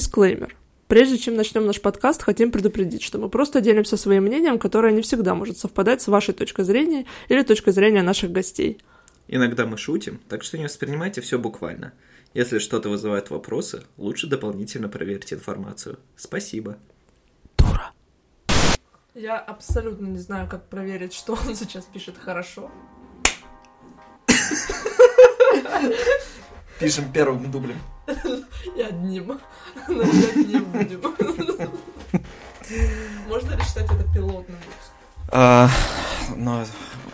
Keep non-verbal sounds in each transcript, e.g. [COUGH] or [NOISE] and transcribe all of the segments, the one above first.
Дисклеймер. Прежде чем начнем наш подкаст, хотим предупредить, что мы просто делимся своим мнением, которое не всегда может совпадать с вашей точкой зрения или точкой зрения наших гостей. Иногда мы шутим, так что не воспринимайте все буквально. Если что-то вызывает вопросы, лучше дополнительно проверьте информацию. Спасибо. Дура. Я абсолютно не знаю, как проверить, что он сейчас пишет хорошо. [LAUGHS] Пишем первым дублем. И одним. Начать не будем. Можно ли считать это пилотным выпуском? А, но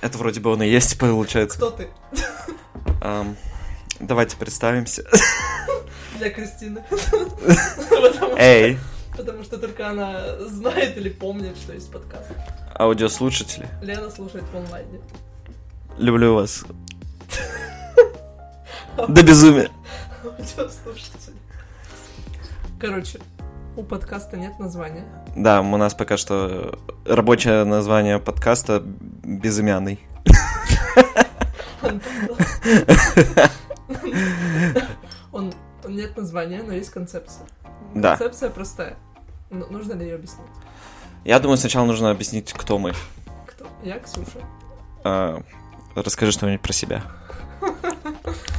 это вроде бы он и есть, получается. Кто ты? Ам, давайте представимся. Для Кристины. [LAUGHS] Эй, Потому что только она знает или помнит, что есть подкаст. аудиослушатели, Лена слушает в онлайне. люблю вас. До безумия. Короче, у подкаста нет названия. Да, у нас пока что рабочее название подкаста безымянный. Он он нет названия, но есть концепция. Да. Концепция простая. Ну, нужно ли ее объяснить? Я думаю, сначала нужно объяснить, кто мы. Кто? Я Ксюша. А, расскажи что-нибудь про себя.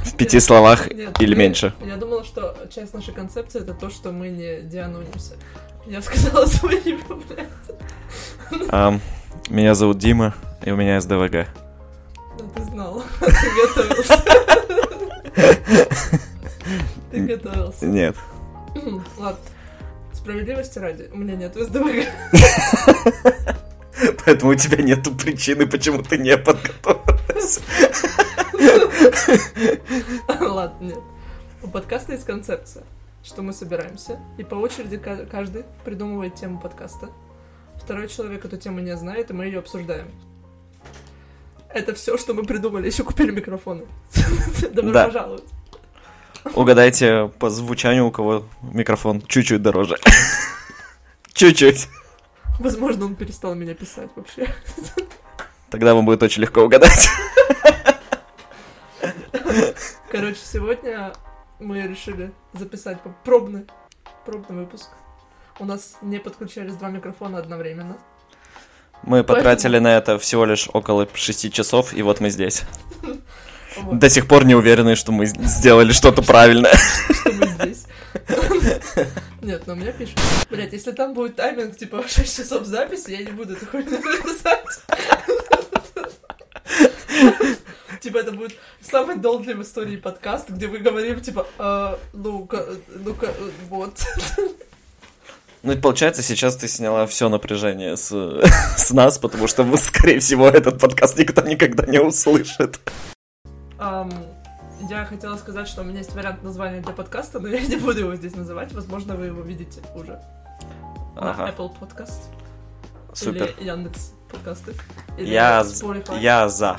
В пяти словах Нет, или я- меньше. Я думала, что часть нашей концепции это то, что мы не дианонимся. Я сказала свое имя, блядь. Меня зовут Дима, и у меня СДВГ. Да ты знала. Ты готовился. Ты готовился. Нет. Ладно. Справедливости ради, у меня нет СДВГ. Поэтому у тебя нету причины, почему ты не подготовилась. Ладно, нет. У подкаста есть концепция, что мы собираемся, и по очереди ка- каждый придумывает тему подкаста. Второй человек эту тему не знает, и мы ее обсуждаем. Это все, что мы придумали. Еще купили микрофоны. [LAUGHS] Добро Да. пожаловать. Угадайте по звучанию, у кого микрофон чуть-чуть дороже. [LAUGHS] Чуть-чуть. Возможно, он перестал меня писать вообще. Тогда вам будет очень легко угадать. [LAUGHS] Короче, сегодня мы решили записать пробный, пробный выпуск. У нас не подключались два микрофона одновременно. Мы потратили на это всего лишь около 6 часов, и вот мы здесь. Вот, До сих пор не уверены, что мы сделали что-то правильное. что мы здесь. Нет, но меня пишут. Блять, если там будет тайминг, типа 6 часов записи, я не буду эту хуйню писать. Типа это будет самый долгий в истории подкаст, где мы говорим, типа, «А, ну-ка, ну-ка, э, вот. Ну, и получается, сейчас ты сняла все напряжение с, [LAUGHS] с нас, потому что, скорее всего, этот подкаст никто никогда не услышит. Ам, я хотела сказать, что у меня есть вариант названия для подкаста, но я не буду его здесь называть. Возможно, вы его видите уже на Ага, Apple Podcast супер. или Яндекс подкасты. Или Я, Spotify. я за.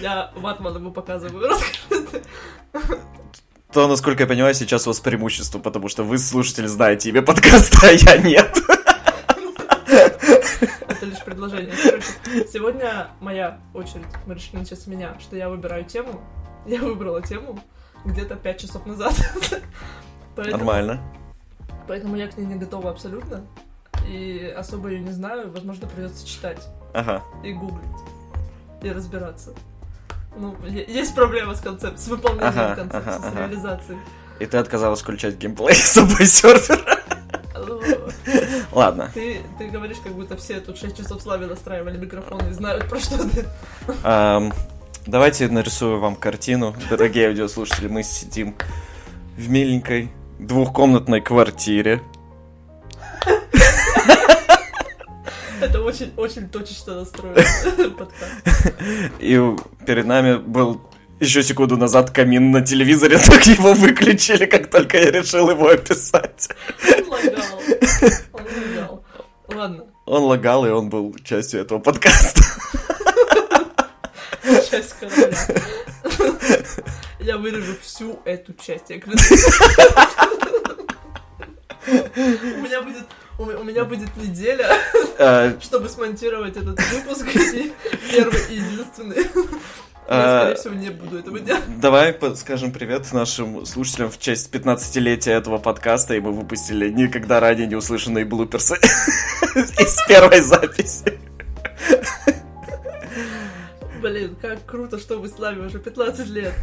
Я ватман ему показываю. [LAUGHS] Расскажи ты. То, насколько я понимаю, сейчас у вас преимущество, потому что вы, слушатели, знаете имя подкаста, а я нет. Это лишь предложение. Короче, сегодня моя очередь. Мы решили начать с меня, что я выбираю тему. Я выбрала тему где-то 5 часов назад. [LAUGHS] Поэтому- Нормально. Поэтому я к ней не готова абсолютно. И особо ее не знаю. Возможно, придется читать Ага. и гуглить. И разбираться. Ну, есть проблема с концепцией, с выполнением Ага, концепции, ага, с ага. реализацией. И ты отказалась включать геймплей [LAUGHS] с собой сервера. Алло. Ладно. Ты, ты говоришь, как будто все тут 6 часов славе настраивали микрофоны и знают, про что ты. Ам, давайте нарисую вам картину. Дорогие аудиослушатели, мы сидим в миленькой двухкомнатной квартире. [LAUGHS] Это очень, очень точечно настроен [LAUGHS] подкаст. И перед нами был еще секунду назад камин на телевизоре, [LAUGHS] так его выключили, как только я решил его описать. Он лагал. Он лагал. Ладно, Он лагал, и он был частью этого подкаста. часть короля. Я вырежу всю эту часть, я. У меня будет, у у меня будет неделя, А, [LAUGHS] чтобы смонтировать этот выпуск, и первый и единственный. [LAUGHS] Я, А, скорее всего, не буду этого делать. Давай скажем привет нашим слушателям в честь 15-летия этого подкаста, и мы выпустили никогда ранее не услышанные блуперсы [LAUGHS] из первой записи. Блин, как круто, что вы с нами уже 15 лет.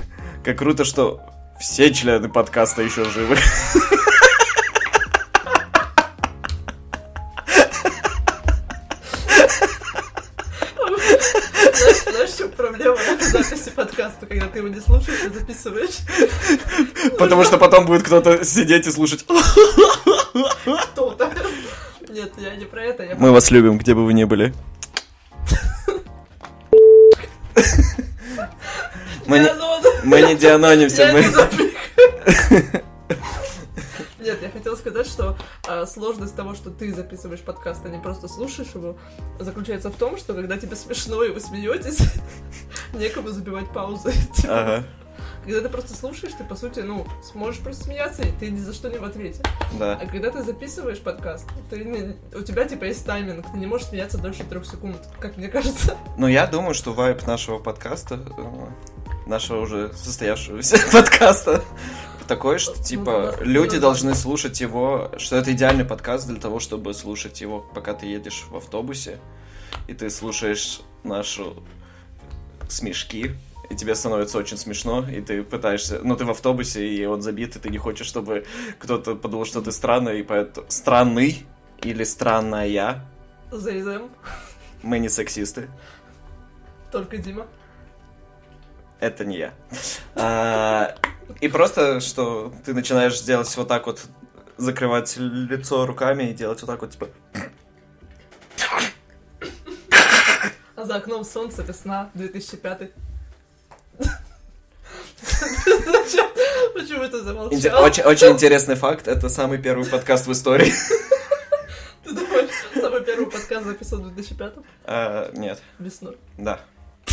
Как круто, что все члены подкаста еще живы. Проблема записи подкаста, когда ты его не слушаешь и записываешь? Потому что потом будет кто-то сидеть и слушать. Кто-то. Нет, я не про это, я Мы вас любим, где бы вы ни были. Мы не, мы не дианонимся, мы... Нет, я хотела сказать, что а, сложность того, что ты записываешь подкаст, а не просто слушаешь его, заключается в том, что когда тебе смешно и вы смеетесь, [LAUGHS] некому забивать паузы. [LAUGHS] Типа, Ага, Когда ты просто слушаешь, ты, по сути, ну, сможешь просто смеяться, и ты ни за что не в ответе. да. А когда ты записываешь подкаст, ты не- у тебя, типа, есть тайминг, ты не можешь смеяться дольше трех секунд, как мне кажется. [LAUGHS] Ну, я думаю, что вайп нашего подкаста, э, нашего уже состоявшегося подкаста, такой, что, Ну, типа, люди должны слушать его, что это идеальный подкаст для того, чтобы слушать его, пока ты едешь в автобусе, и ты слушаешь нашу смешки, и тебе становится очень смешно, и ты пытаешься... Ну, ты в автобусе, и он забит, и ты не хочешь, чтобы кто-то подумал, что ты странный, и поэтому... Странный или странная. Зайзем, Мы не сексисты. только Дима. Это не я. А, и просто, что ты начинаешь делать вот так вот, закрывать лицо руками и делать вот так вот, типа... За окном солнце, весна, 2005. Зачем? [LAUGHS] Почему ты замолчал? Очень, очень интересный факт. Это самый первый подкаст в истории. [LAUGHS] Ты думаешь, самый первый подкаст записан в 2005 А, нет, весной? да. [LAUGHS]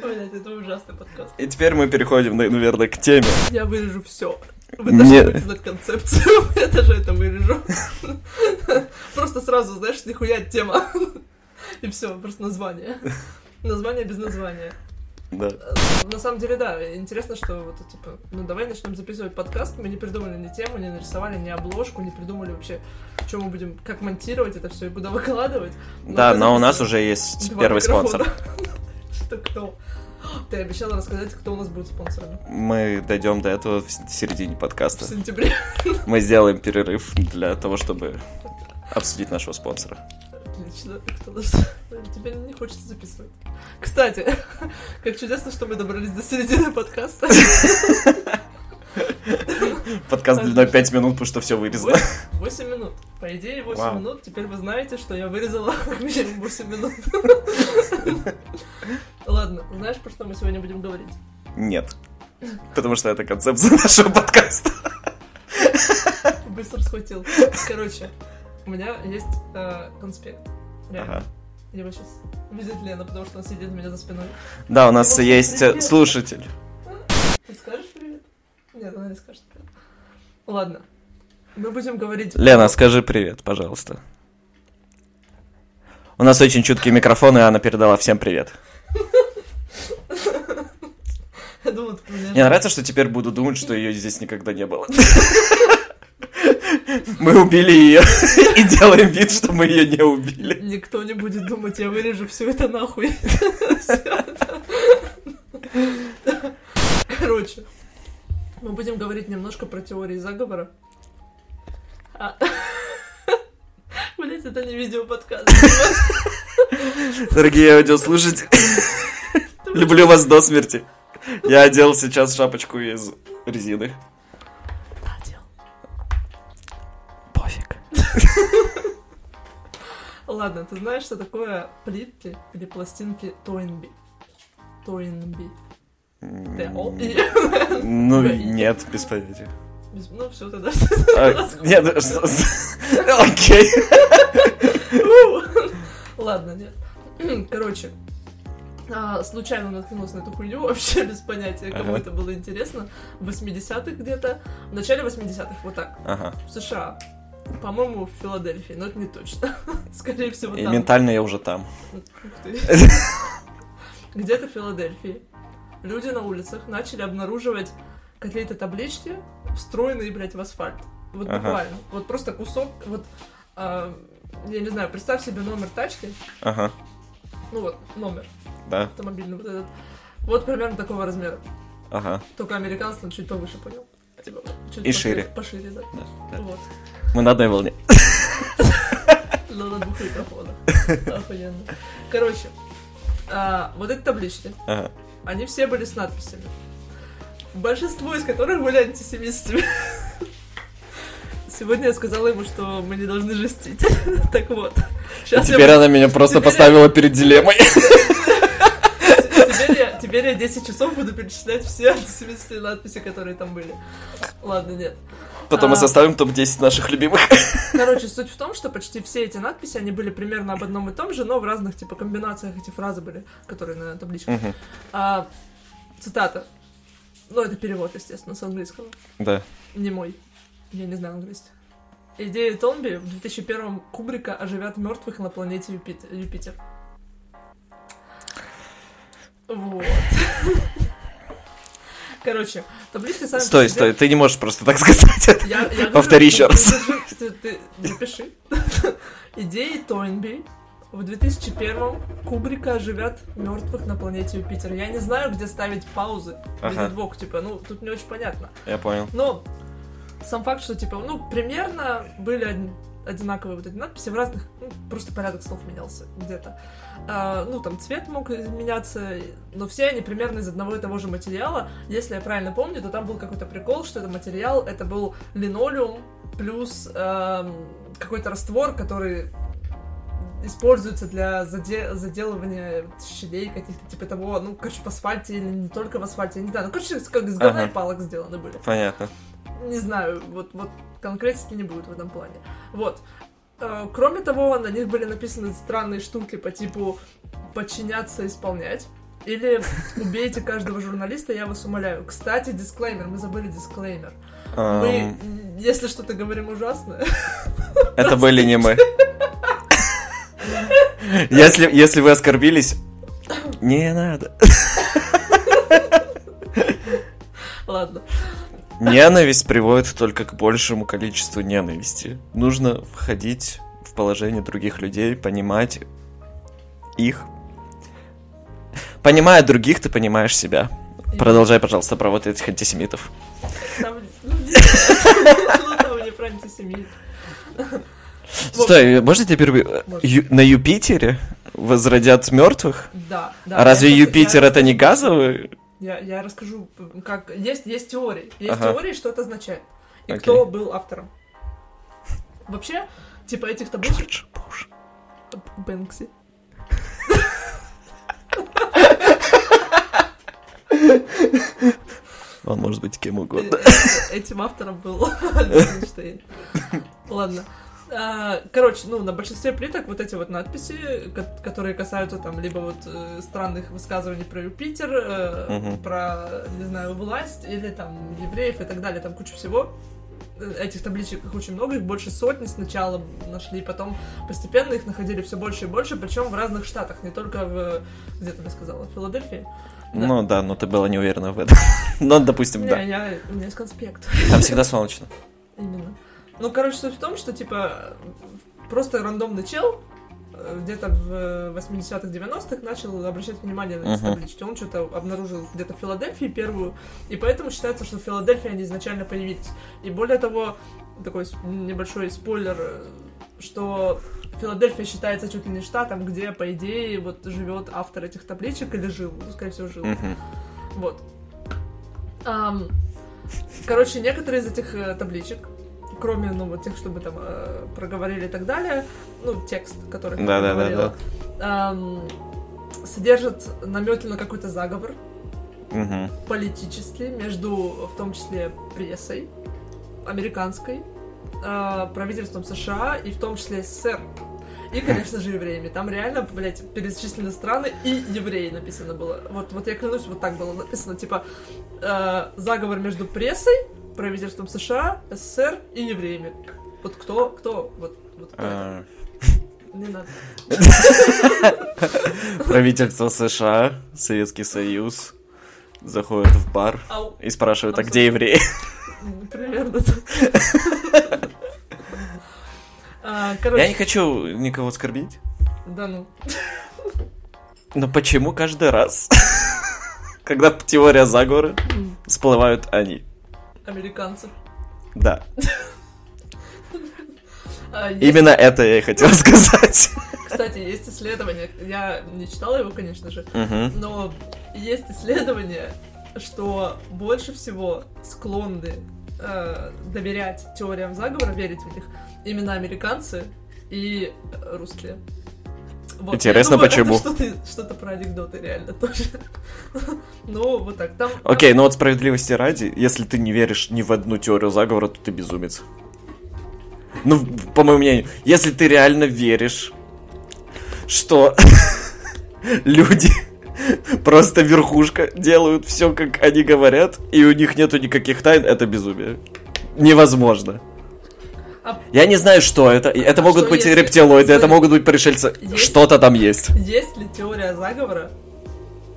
Блять, это ужасный подкаст. И теперь мы переходим, на- наверное, к теме. Я вырежу все. Вы должны знать концепцию. [LAUGHS] Я даже это вырежу. [LAUGHS] Просто сразу, знаешь, нихуя тема. [LAUGHS] И все, просто название. Название без названия. Да. На самом деле, да, интересно, что вот, типа, ну давай начнем записывать подкаст. Мы не придумали ни тему, не нарисовали ни обложку, не придумали вообще, что мы будем, как монтировать это все и куда выкладывать. Да, мы но у нас уже есть первый микрофона. спонсор. Что кто? [GASPS] Ты обещала рассказать, кто у нас будет спонсором Мы дойдем до этого в середине в подкаста. сентябре. [LAUGHS] Мы сделаем перерыв для того, чтобы обсудить нашего спонсора. Отлично. Кто нас... [LAUGHS] Тебе не хочется записывать. Кстати, [LAUGHS] как чудесно, что мы добрались до середины подкаста. Подкаст длиной 5 минут, потому что все вырезано. 8 минут. По идее, 8 Вау. минут. Теперь вы знаете, что я вырезала минимум 8 минут. Ладно, знаешь, про что мы сегодня будем говорить? Нет. Потому что это концепция [LAUGHS] нашего подкаста. Быстро схватил. Короче, у меня есть э, конспект. Реально. Ага. Его сейчас видит Лена, потому что она сидит у меня за спиной. Да, у нас Ну, есть э, привет. слушатель. Ты скажешь привет? Нет, она не скажет привет. Ладно. Мы будем говорить... Лена, скажи привет, пожалуйста. У нас очень чуткие микрофоны, и она передала всем привет. Мне нравится, что теперь буду думать, что ее здесь никогда не было. Мы убили ее и делаем вид, что мы ее не убили. Никто не будет думать, я вырежу все это нахуй. Короче, мы будем говорить немножко про теории заговора. А- Блять, это не видеоподкаст. Дорогие аудиослушатели, люблю вас до смерти. Я одел сейчас шапочку из резины. Надел. Пофиг. Ладно, ты знаешь, что такое плитки или пластинки Тойнби? Тойнби. Ну, нет, без понятия. Ну, все, тогда. [LAUGHS] А, Нет, [LAUGHS] окей. Ладно, нет. [CLEARS THROAT] Короче, а, случайно наткнулась на эту хуйню, [LAUGHS] вообще без понятия, кому Ага. это было интересно. В 80-х где-то, в начале 80-х, вот так, Ага. в США. По-моему, в Филадельфии, но это не точно. [LAUGHS] Скорее всего, И там. ментально я уже там. [LAUGHS] Где-то в Филадельфии люди на улицах начали обнаруживать какие-то таблички, встроенные, блядь, в асфальт. Вот Ага. буквально. Вот просто кусок, вот, а, я не знаю, представь себе номер тачки, Ага, ну вот, номер да, автомобильный вот этот. Вот примерно такого размера. ага. Только американцы там чуть повыше, понял? Типа, чуть И пошире- шире. Пошире, да. Да, да. Вот. Мы на одной волне. [LAUGHS] Но на двух микрофонах. Охуенно. Короче, а, вот эти таблички, Ага. они все были с надписями. Большинство из которых были антисемитскими. Сегодня я сказала ему, что мы не должны жестить. [LAUGHS] Так вот. Сейчас Теперь она меня просто теперь я- поставила перед дилеммой. Теперь я, теперь я 10 часов буду перечислять все антисемитские надписи, которые там были. Ладно, нет. Потом мы А. составим топ-10 наших любимых. Короче, суть в том, что почти все эти надписи, они были примерно об одном и том же, но в разных, типа, комбинациях эти фразы были, которые на табличках. А, цитата. Ну, это перевод, естественно, с английского. Да. Не мой. Я не знаю английский. Идеи Томби в 2001 Кубрика оживят мертвых на планете Юпит- Юпитер. Вот. [LAUGHS] Короче, таблички сами Стой, себе- стой, ты не можешь просто так [LAUGHS] сказать это. Я, [LAUGHS] Повтори еще раз. ты Ты, запиши. Идеи Тойнби в 2001 Кубрика оживят мертвых на планете Юпитер. Я не знаю, где ставить паузы. Ага. Двух, типа, ну, тут не очень понятно. Я понял. Но сам факт, что, типа, ну, примерно были од- одинаковые вот эти надписи в разных, ну, просто порядок слов менялся где-то. А, ну, там цвет мог меняться, но все они примерно из одного и того же материала. Если я правильно помню, то там был какой-то прикол, что это материал, это был линолеум плюс эм, какой-то раствор, который используется для заде- заделывания щелей каких-то, типа того, ну, короче, в асфальте или не только в асфальте, я не знаю, ну, короче, как из говна Ага. и палок сделаны были Понятно. Не знаю, вот, вот конкретики не будет в этом плане. Вот. Э, Кроме того, на них были написаны странные штуки по типу подчиняться, исполнять. Или убейте каждого журналиста, я вас умоляю. Кстати, дисклеймер, мы забыли дисклеймер. Мы, если что-то говорим ужасное, Это были не мы. Если, если вы оскорбились, не надо. ладно. Ненависть приводит только к большему количеству ненависти. Нужно входить в положение других людей, понимать их. Понимая других, ты понимаешь себя. Продолжай, пожалуйста, про вот этих антисемитов. Там, ну, не знаю. Там не про антисемит. Стой, можно теперь. Ю- на Юпитере возродят мертвых? Да, да. а разве Юпитер я это не газовый? Я, я расскажу, как... Есть, есть теории. Есть Ага. теории, что это означает. И Окей. кто был автором. Вообще, типа этих табличек... Джордж Буш. Бэнкси. Он может быть кем Э, угодно. э, Этим автором был [LAUGHS] Эйнштейн. Ладно. А, Короче, ну, на большинстве плиток вот эти вот надписи, ко- которые касаются там либо вот э, странных высказываний про Юпитер, Мгм. про, не знаю, власть, или там евреев и так далее, там куча всего. Э, Этих табличек их очень много, их больше сотни сначала нашли, потом постепенно их находили все больше и больше, причем в разных штатах, не только в, где ты мне сказала, в Филадельфии. Да. Ну да, но ты была не уверена в этом. [LAUGHS] Но, допустим, Не, да. я, у меня есть конспект. Там всегда солнечно. Именно. Ну, короче, суть в том, что, типа, просто рандомный чел э, где-то в 80-х, 90-х начал обращать внимание на эти Мгм. таблички. Он что-то обнаружил где-то в Филадельфии первую, и поэтому считается, что в Филадельфии они изначально появились. И более того, такой небольшой спойлер, э, что Филадельфия считается чуть ли не штатом, где, по идее, вот живет автор этих табличек или жил, ну, скорее всего, жил. Мгм. Вот. Ам, короче, некоторые из этих э, табличек, кроме, ну, вот тех, что мы там э, проговорили и так далее, ну, текст, который я Да-да-да-да. проговорила, ам, содержат намеки на какой-то заговор Мгм. политический между, в том числе, прессой американской, э, правительством США и в том числе СССР. И, конечно же, евреями. Там реально, блядь, перечислены страны и евреи написано было. Вот, вот я клянусь, вот так было написано. Типа, э, заговор между прессой, правительством США, СССР и евреями. Вот кто, кто, вот, вот кто? А, Не надо. Правительство США, Советский Союз заходит в бар Ау. и спрашивают, а где евреи? Примерно так. А, Короче, Я не хочу никого оскорбить, да ну. но почему каждый раз, [LAUGHS] когда теория заговора, всплывают они? Американцы. Да, А, именно это я и хотел [LAUGHS] сказать. Кстати, есть исследование, я не читала его, конечно же, но есть исследование, что больше всего склонны э, доверять теориям заговора, верить в них именно американцы и русские. Вот, Интересно, я думаю, почему? это Что-то, что-то про анекдоты реально тоже. [LAUGHS] Ну, вот так. Там, Окей, но вот справедливости ради, если ты не веришь ни в одну теорию заговора, то ты безумец. Ну, по моему мнению, если ты реально веришь, что [LAUGHS] люди [LAUGHS] просто верхушка делают все, как они говорят, и у них нету никаких тайн, это безумие. Невозможно. А- Я не знаю, что это. Это А могут что быть если- рептилоиды, это Смотри, могут быть пришельцы. есть- Что-то там есть. Есть ли теория заговора,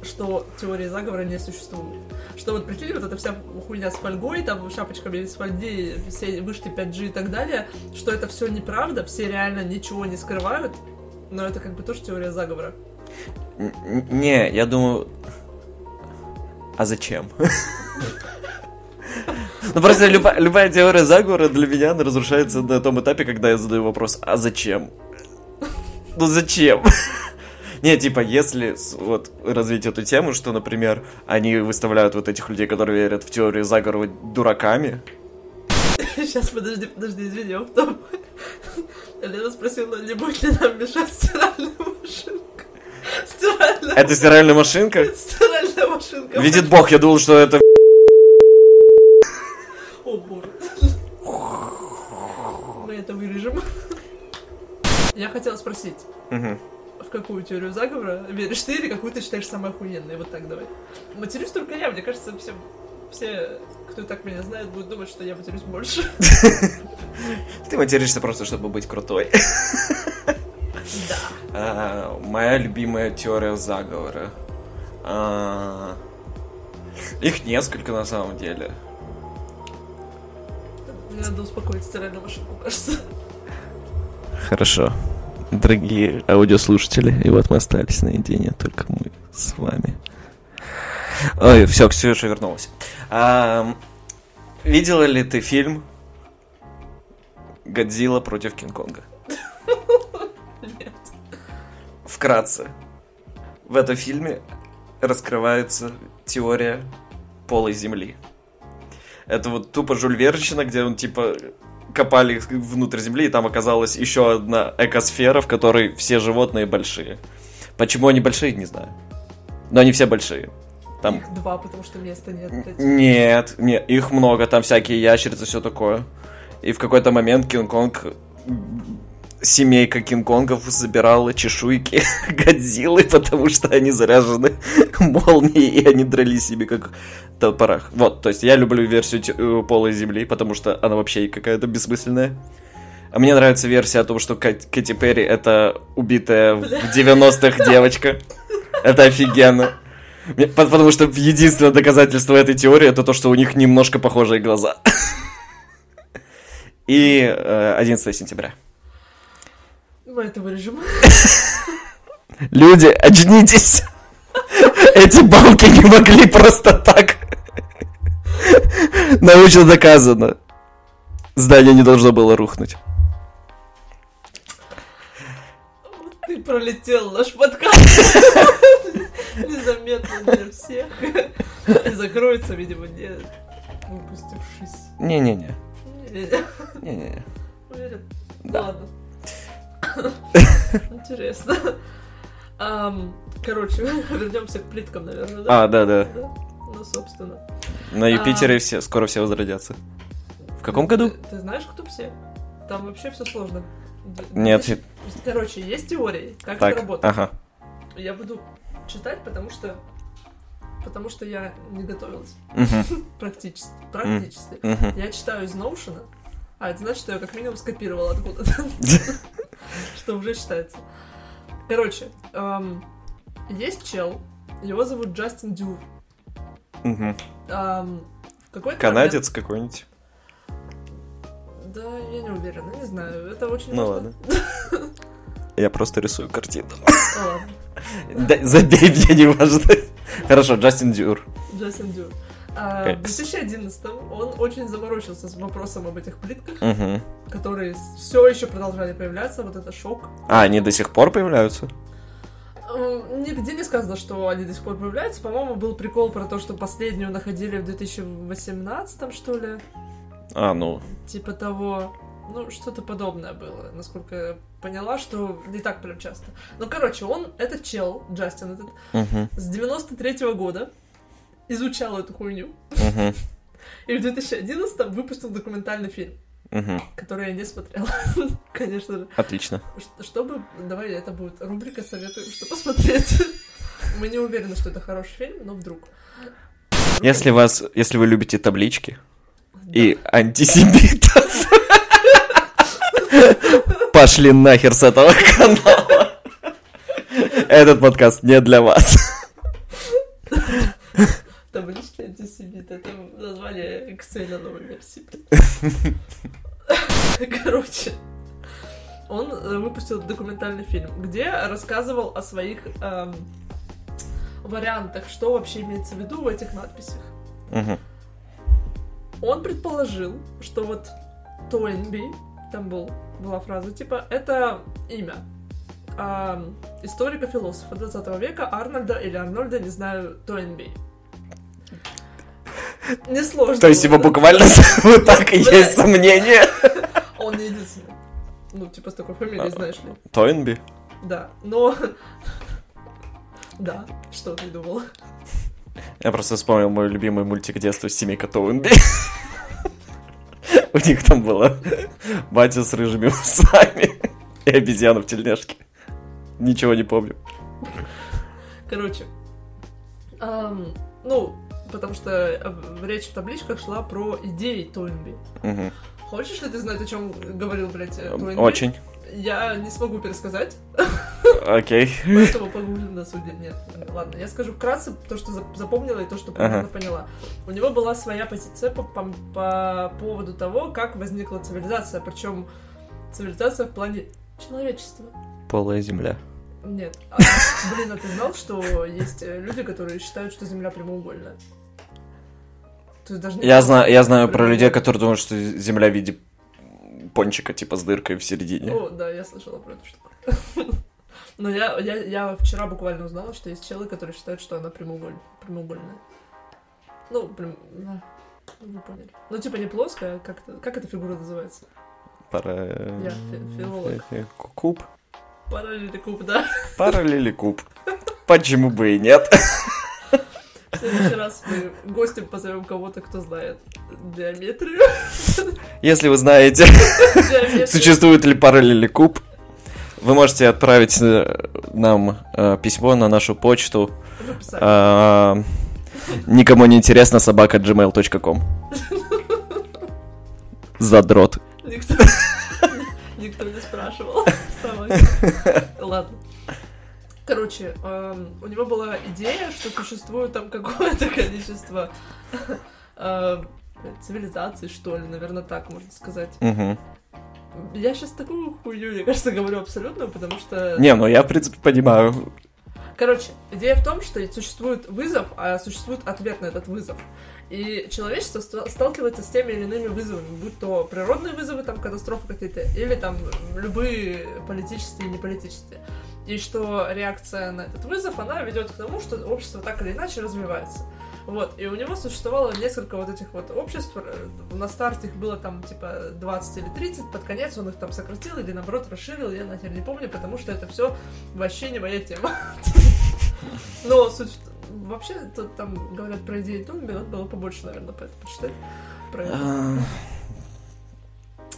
что теории заговора не существует? Что вот прикинь, вот эта вся хуйня с фольгой, там шапочками из фольги, все вышки 5G и так далее, что это все неправда, все реально ничего не скрывают, но это как бы тоже теория заговора. Не, я думаю... А зачем? [LAUGHS] Ну просто люба- любая теория заговора для меня она разрушается на том этапе, когда я задаю вопрос, а зачем? Ну зачем? [LAUGHS] Не, типа, если вот развить эту тему, что, например, они выставляют вот этих людей, которые верят в теорию заговора дураками, Сейчас, подожди, подожди, извини, а потом... [LAUGHS] Лена спросила, не будет ли нам мешать стиральная машинка. Стиральная, это стиральная машинка? [LAUGHS] стиральная машинка. Видит бог, я думал, что это... О, боже. Мы это вырежем. [LAUGHS] Я хотела спросить, в какую теорию заговора веришь ты или какую ты считаешь самой охуенной? Вот так давай. Матерюсь только я, мне кажется, все, все, кто так меня знает, будут думать, что я матерюсь больше. [LAUGHS] Ты материшься просто, чтобы быть крутой. Да. А, моя любимая теория заговора. А, их несколько на самом деле. Мне надо успокоить стиральную машинку, кажется. Хорошо. Дорогие аудиослушатели, и вот мы остались наедине, только мы с вами. Ой, все, Ксюша вернулась. Ам, видела ли ты фильм Годзилла против Кинг-Конга? Нет. Вкратце. В этом фильме раскрывается теория полой земли. Это вот тупо Жюль где он типа копали внутрь земли, и там оказалась еще одна экосфера, в которой все животные большие. Почему они большие, не знаю. Но они все большие. Там... Их два, потому что места нет. Нет, нет, их много, там всякие ящерицы, все такое. И в какой-то момент Кинг-Конг семейка Кинг-Конгов забирала чешуйки [LAUGHS] Годзиллы, потому что они заряжены [LAUGHS] молнией, и они дрались себе как топорах. Вот, то есть я люблю версию э, Полой Земли, потому что она вообще какая-то бессмысленная. А мне нравится версия о том, что Кэт- Кэти Перри это убитая в [LAUGHS] 90-х девочка. Это офигенно. Потому что единственное доказательство этой теории это то, что у них немножко похожие глаза. И э, 11 сентября. Мы это вырежем. Люди, очнитесь! Эти балки не могли просто так. Научно доказано. Здание не должно было рухнуть. Ты пролетел наш подкаст. Незаметно для всех. И закроется, видимо, не выпустившись. Не-не-не. Не-не-не. Уверен? Да. Ладно. [LAUGHS] Интересно. Короче, [LAUGHS] вернемся к плиткам, наверное, да? А, да-да. Да? Ну, собственно. На Юпитере все, скоро все возродятся. В каком году? Ты, знаешь, кто все? Там вообще все сложно. Нет. Короче, есть теории, как это работает. ага. Я буду читать, потому что потому что я не готовилась. Мгм, [LAUGHS] Практически. Практически. мгм. Я читаю из Notion, а это значит, что я как минимум скопировала откуда-то. [LAUGHS] что уже считается. Короче, эм, есть чел, его зовут Джастин Дюр. Мгм. Эм, в какой-то Канадец какой-нибудь. момент- Да, я не уверена, не знаю. Это очень Ну важно. ладно. Я просто рисую картину. [LAUGHS] Забей, мне не важно. Хорошо, Джастин Дюр. Джастин Дюр. А, в Экс. 2011 он очень заморочился с вопросом об этих плитках, Мгм. которые все еще продолжали появляться. Вот это шок. А, они до сих пор появляются? Эм, Нигде не сказано, что они до сих пор появляются. По-моему, был прикол про то, что последнюю находили в 2018, что ли. А, ну, Типа того. Ну, что-то подобное было, насколько я поняла, что не так прям часто. Ну, короче, он, этот чел, Джастин этот, мгм, с 93 года изучал эту хуйню. И в 2011 выпустил документальный фильм, который я не смотрела, [LAUGHS] конечно же. Отлично. Чтобы, давай, это будет рубрика «Советуем, что посмотреть». [LAUGHS] Мы не уверены, что это хороший фильм, но вдруг. Если вас, если вы любите таблички и антисемитов, [LAUGHS] пошли нахер с этого канала. Этот подкаст не для вас. Таблички антисемит, это название новой версии. [LAUGHS] Короче, он э, выпустил документальный фильм, где рассказывал о своих эм, вариантах, что вообще имеется в виду в этих надписях. Он предположил, что вот Тойнби, там был, была фраза типа, это имя ам, историка-философа 20 века Арнольда или Арнольда, не знаю, Тойнби. [LAUGHS] Несложно. То есть его буквально зовут [LAUGHS] так и есть сомнения. [LAUGHS] Он не единственный. Ну, типа с такой фамилией, А. знаешь ли. Тойнби? Да, но... Да, что ты думал? Я просто вспомнил мой любимый мультик детства «Семейка Тоунби». У них там было батя с рыжими усами и обезьяна в тельняшке. Ничего не помню. Короче, ам, ну, потому что э, речь в табличках шла про идеи Тойнби. Мгм. Хочешь ли ты знать, о чем говорил, блядь, э, Тойнби? Очень. Я не смогу пересказать, Окей. поэтому погуглим на суде. Нет, ладно, я скажу вкратце то, что зап- запомнила и то, что примерно Ага. поняла. У него была своя позиция по, по- по поводу того, как возникла цивилизация, причем цивилизация в плане человечества. Полая земля. Нет. А, блин, а ты знал, что есть э, люди, которые считают, что Земля прямоугольная? То есть даже не Я знаю, я знаю про людей, которые думают, что земля в виде пончика, типа с дыркой в середине. О, да, я слышала про эту штуку. Но я, я, я вчера буквально узнала, что есть челы, которые считают, что она прямоуголь- прямоугольная. Ну, прям, да. Ну, вы поняли. Ну, типа не плоская, а как, как эта фигура называется? Пара... Я фи- филолог. Куб. Параллеликуб, да. Параллеликуб. Почему бы и нет? В следующий раз мы гостем позовем кого-то, кто знает геометрию. Если вы знаете, существует ли параллеликуб, вы можете отправить э, нам э, письмо на нашу почту а, никому не интересно собака gmail.com Задрот. Никто, [LAUGHS] никто не спрашивал. Ладно. Короче, эм, у него была идея, что существует там какое-то [LAUGHS] количество э, цивилизаций, что ли, наверное, так можно сказать. Мгм. Я сейчас такую хуйню, мне кажется, [LAUGHS] говорю абсолютно, потому что... Не, ну я, в принципе, понимаю. Короче, идея в том, что существует вызов, а существует ответ на этот вызов. И человечество ста- сталкивается с теми или иными вызовами, будь то природные вызовы, там, катастрофы какие-то, или там любые политические и неполитические. И что реакция на этот вызов, она ведет к тому, что общество так или иначе развивается. Вот, и у него существовало несколько вот этих вот обществ, э, на старте их было там типа 20 или 30, под конец он их там сократил или наоборот расширил, я нахер не помню, потому что это все вообще не моя тема. [LAUGHS] Но суть вообще тут там говорят про идеи Тунби, надо было побольше, наверное, по- почитать. Про это. А,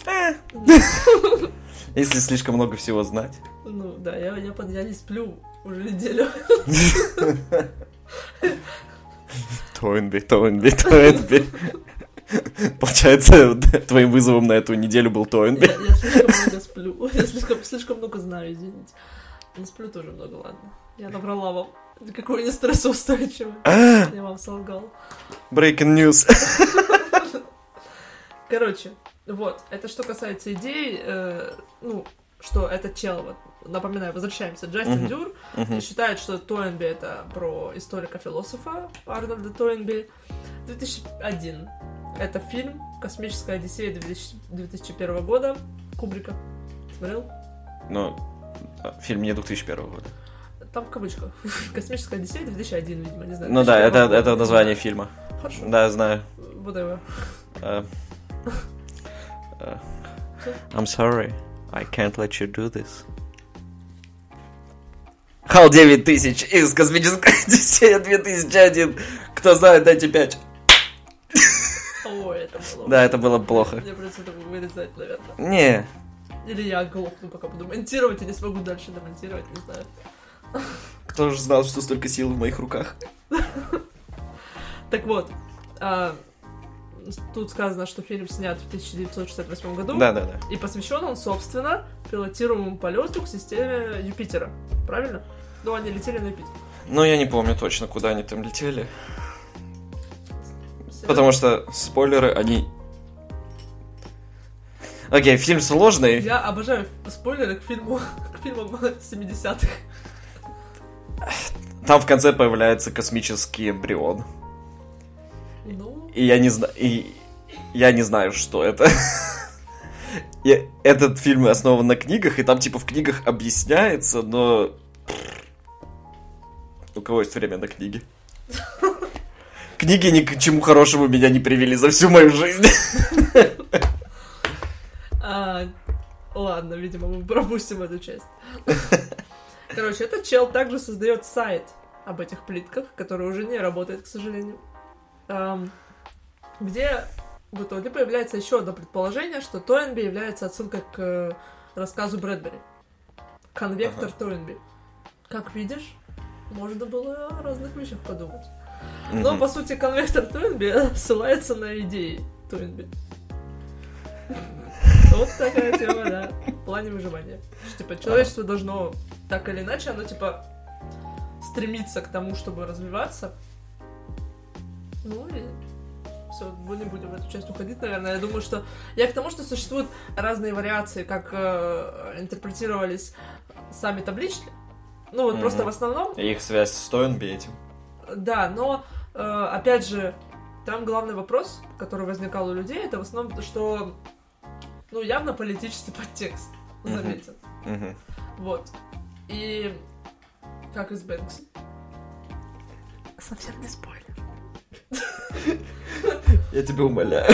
э. [LAUGHS] Если слишком много всего знать. Ну да, я, я, под- я не сплю уже неделю. Тойнби, Тойнби, Тойнби. Получается, твоим вызовом на эту неделю был Тойнби. Я, я слишком много сплю. Я слишком, слишком много знаю, извините. Не сплю тоже много, ладно. Я набрала вам. Никакой не стрессоустойчивый. Я вам солгал. Breaking news. [LAUGHS] Короче, вот, это что касается идей, э, ну, что этот чел, вот, напоминаю, возвращаемся, Джастин Мгм. Дюр Мгм. считает, что Тойнби это про историка-философа Арнольда Тойнби. 2001. Это фильм «Космическая Одиссея» 2000 2001 года Кубрика. Смотрел? Ну, а, фильм не 2001 года. Там в кавычках. [LAUGHS] «Космическая Одиссея» 2001, видимо, не знаю. Ну да, 2001 это, это название фильма. Хорошо. Да, знаю. Whatever. Э, э, I'm sorry, I can't let you do this. Хал 9000 из Космической [LAUGHS] Одиссея 2001. Кто знает, дайте 5. Ой, это было... Да, это было плохо. Мне придется это вырезать, наверное. Не, Или я глохну, пока буду монтировать, и не смогу дальше домонтировать, не знаю. Кто же знал, что столько сил в моих руках? Так вот, а, тут сказано, что фильм снят в 1968 году. Да, да, да. И посвящен он, собственно, пилотируемому полету к системе Юпитера. Правильно? Ну, они летели на Юпитер. Но я не помню точно, куда они там летели. Потому что, спойлеры, они... Окей, фильм сложный. Я обожаю спойлеры к фильму, к фильмам [LAUGHS] 70-х. Там в конце появляется космический эмбрион. Ну, И я не знаю... И я не знаю, что это. Я- Этот фильм основан на книгах, и там типа в книгах объясняется, но... У кого есть время на книги? Книги ни к чему хорошему меня не привели за всю мою жизнь. а, ладно, видимо, мы пропустим эту часть. Короче, этот чел также создает сайт об этих плитках, который уже не работает, к сожалению. Ам, где в итоге появляется еще одно предположение, что Тойнби является отсылкой к э, рассказу Брэдбери. Конвектор Ага. Тойнби. Как видишь, можно было о разных вещах подумать. Но, по сути, конвектор Тойнби ссылается на идеи Тойнби. Вот такая тема, да. В плане выживания. Типа, человечество должно так или иначе, оно, типа, стремиться к тому, чтобы развиваться. Ну и все, мы не будем в эту часть уходить, наверное. Я думаю, что... Я к тому, что существуют разные вариации, как э, интерпретировались сами таблички. Ну вот Мгм. просто в основном Их связь с Тойнби этим. да, но э, опять же, там главный вопрос, который возникал у людей, это в основном, то, что ну, явно политический подтекст заметен. Мгм. Вот. И как из Бэнкси. Совсем не спойлер. Я тебя умоляю.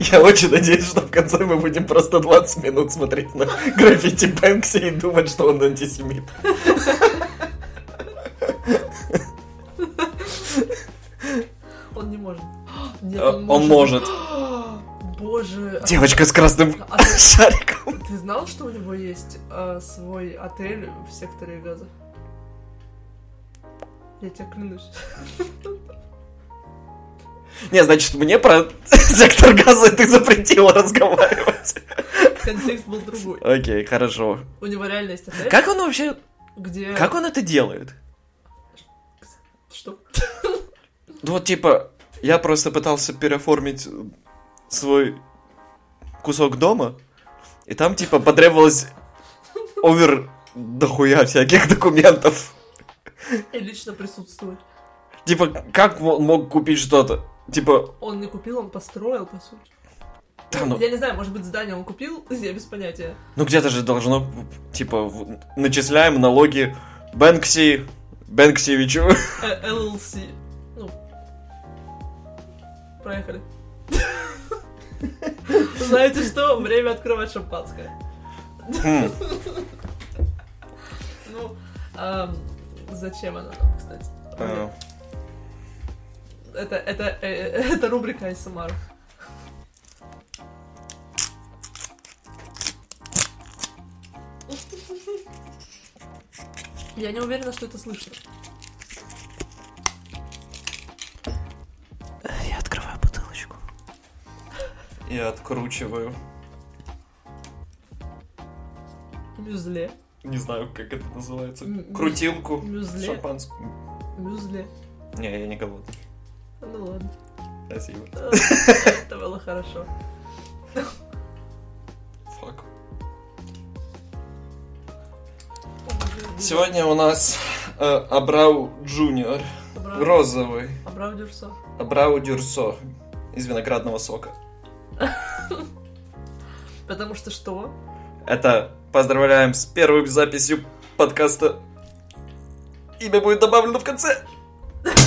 Я очень надеюсь, что в конце мы будем просто 20 минут смотреть на граффити Бэнкси и думать, что он антисемит. Он не может. [GASPS] Нет, Э, Он может. Боже. а- Девочка с красным [LAUGHS] а шариком. ты знал, что у него есть э, свой отель в секторе газа? Я тебе клянусь. [LAUGHS] Не, значит, мне про [LAUGHS] сектор газа ты запретила разговаривать. Контекст был другой. Окей, хорошо. У него реально есть отель, Как он вообще... где... Как он это делает? Что? Ну вот, типа, я просто пытался переоформить свой кусок дома, и там, типа, потребовалось овер дохуя всяких документов. И лично присутствовать. Типа, как он мог купить что-то? Типа, Он не купил, он построил, по сути. да, ну, Я не знаю, может быть, здание он купил, [LAUGHS] я без понятия. ну где-то же должно, типа, начисляем налоги Бэнкси, Бэнксевичу. Э, LLC. Ну. Проехали. [LAUGHS] Знаете что? Время открывать шампанское. Хм, Ну, зачем оно нам, кстати? э, Это, это, э, э, это рубрика ASMR. Я не уверена, что это слышно. Я откручиваю. Мюзле. Не знаю, как это называется. М- Крутилку. Мюзле. Шампанскую. Мюзле. Не, я не голодный. Ну ладно. Спасибо. Это было хорошо. Фак. Сегодня у нас э, Абрау Джуниор. Розовый. Абрау Дюрсо. Абрау Дюрсо. Из виноградного сока. [LAUGHS] Потому что что? Это поздравляем с первой записью подкаста. Имя будет добавлено в конце. [LAUGHS]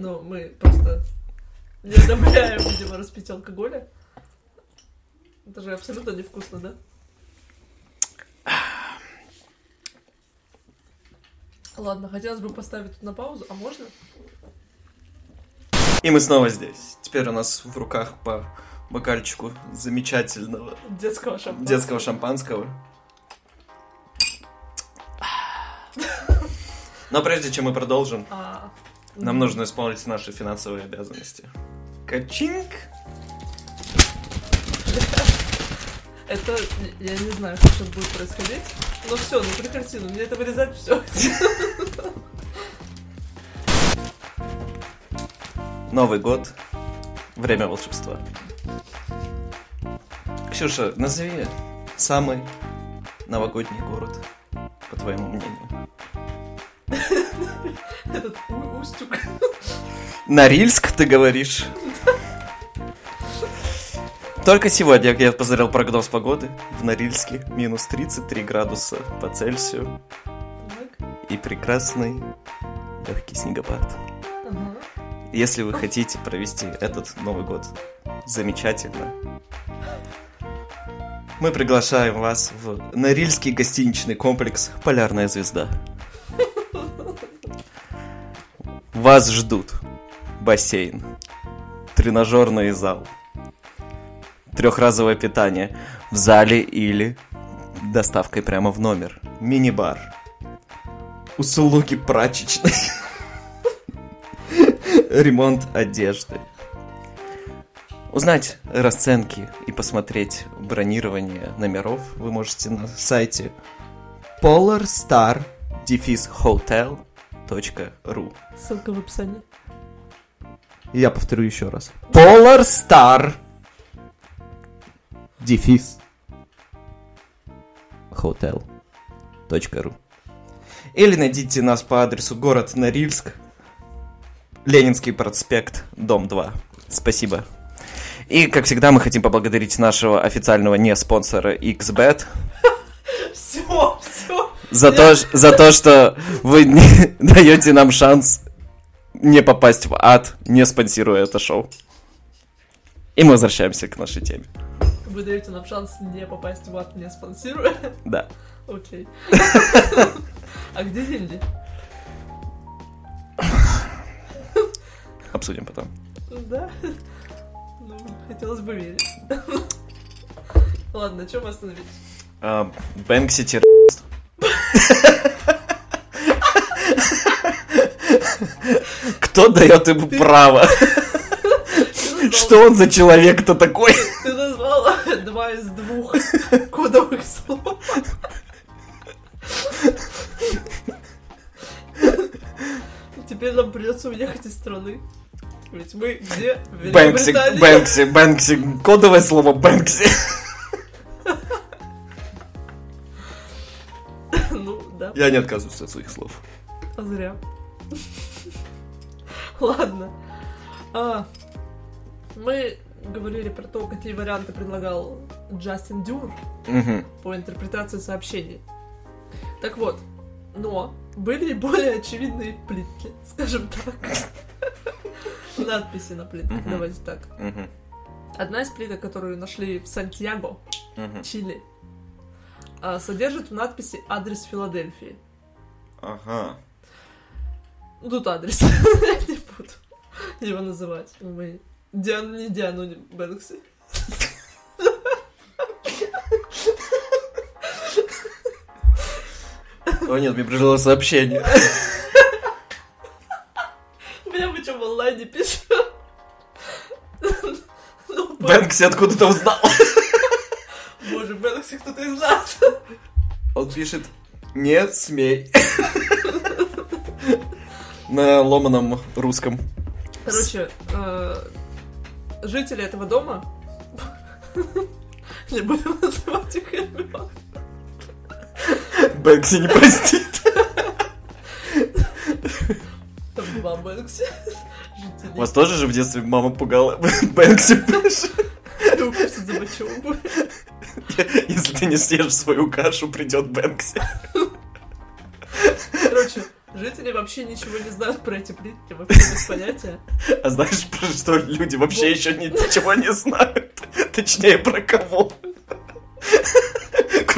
Ну, мы просто не одобряем, видимо, распить алкоголя. Это же абсолютно невкусно, да? Ладно, хотелось бы поставить тут на паузу, а можно? И мы снова здесь. Теперь у нас в руках по бокальчику замечательного Детского шампанского. детского шампанского. Но прежде чем мы продолжим, А, нам м, нужно исполнить наши финансовые обязанности. Качинг! Это, я не знаю, что сейчас будет происходить. Но все, ну прекрати, ну мне это вырезать все. Новый год. Время волшебства. Ксюша, назови самый новогодний город, по твоему мнению. [LAUGHS] Этот устюг. [LAUGHS] Норильск, ты говоришь? [LAUGHS] Только сегодня я посмотрел прогноз погоды. В Норильске минус 33 градуса по Цельсию. Так, И прекрасный легкий снегопад. ага. Если вы хотите провести этот Новый год замечательно, мы приглашаем вас в Норильский гостиничный комплекс «Полярная звезда». Вас ждут бассейн, тренажерный зал, трехразовое питание в зале или доставкой прямо в номер, мини-бар, услуги прачечной, ремонт одежды. Узнать расценки и посмотреть бронирование номеров вы можете на сайте polarstar-hotel.ru Ссылка в описании. Я повторю еще раз. Polarstar дефис hotel.ru Или найдите нас по адресу город Норильск, Ленинский проспект, дом 2. Спасибо. И, как всегда, мы хотим поблагодарить нашего официального не спонсора XBet Все, все. за то, за то, что вы [LAUGHS] даете нам шанс не попасть в ад, не спонсируя это шоу. И мы возвращаемся к нашей теме. Вы даете нам шанс не попасть в ад, не спонсируя. Да. Окей. [LAUGHS] А где деньги? Обсудим потом. Да? Ну, хотелось бы верить. Ладно, чем мы остановились? А, Бэнкси тер... Кто дает ему право? Что он за человек-то такой? Ты назвал два из двух кодовых слов. Теперь нам придется уехать из страны. Ведь мы где? В Бэнкси. Бэнкси, Бэнкси. Кодовое слово Бэнкси. [LAUGHS] Ну, да, Я не отказываюсь от своих слов. а зря. Ладно. А, мы говорили про то, какие варианты предлагал Джастин Дюр Мгм. по интерпретации сообщений. Так вот, но были более очевидные плитки, скажем так. Надписи на плитках, давайте так. Одна из плиток, которую нашли в Сантьяго. Чили, а, содержит в надписи адрес Филадельфии. Ага. Ну, Тут адрес. [LAUGHS] Не буду его называть. Мы Диан, не Диану, Бэнкси. О нет, мне пришло сообщение. меня почему в онлайне пишут. Ну, Бэнкси откуда-то узнал. Боже, Бэнкси кто-то из нас. Он пишет, не смей. На ломаном русском. Короче, э, жители этого дома, не будем называть их имен, Бэнкси не простит. там два Бэнкси, жителей, Вас тоже же в детстве мама пугала Бэнкси за. Если ты не съешь свою кашу, придет Бэнкси. Короче, жители вообще ничего не знают про эти плитки, вообще без понятия. А знаешь, про что люди вообще еще ничего не знают? Точнее, про кого?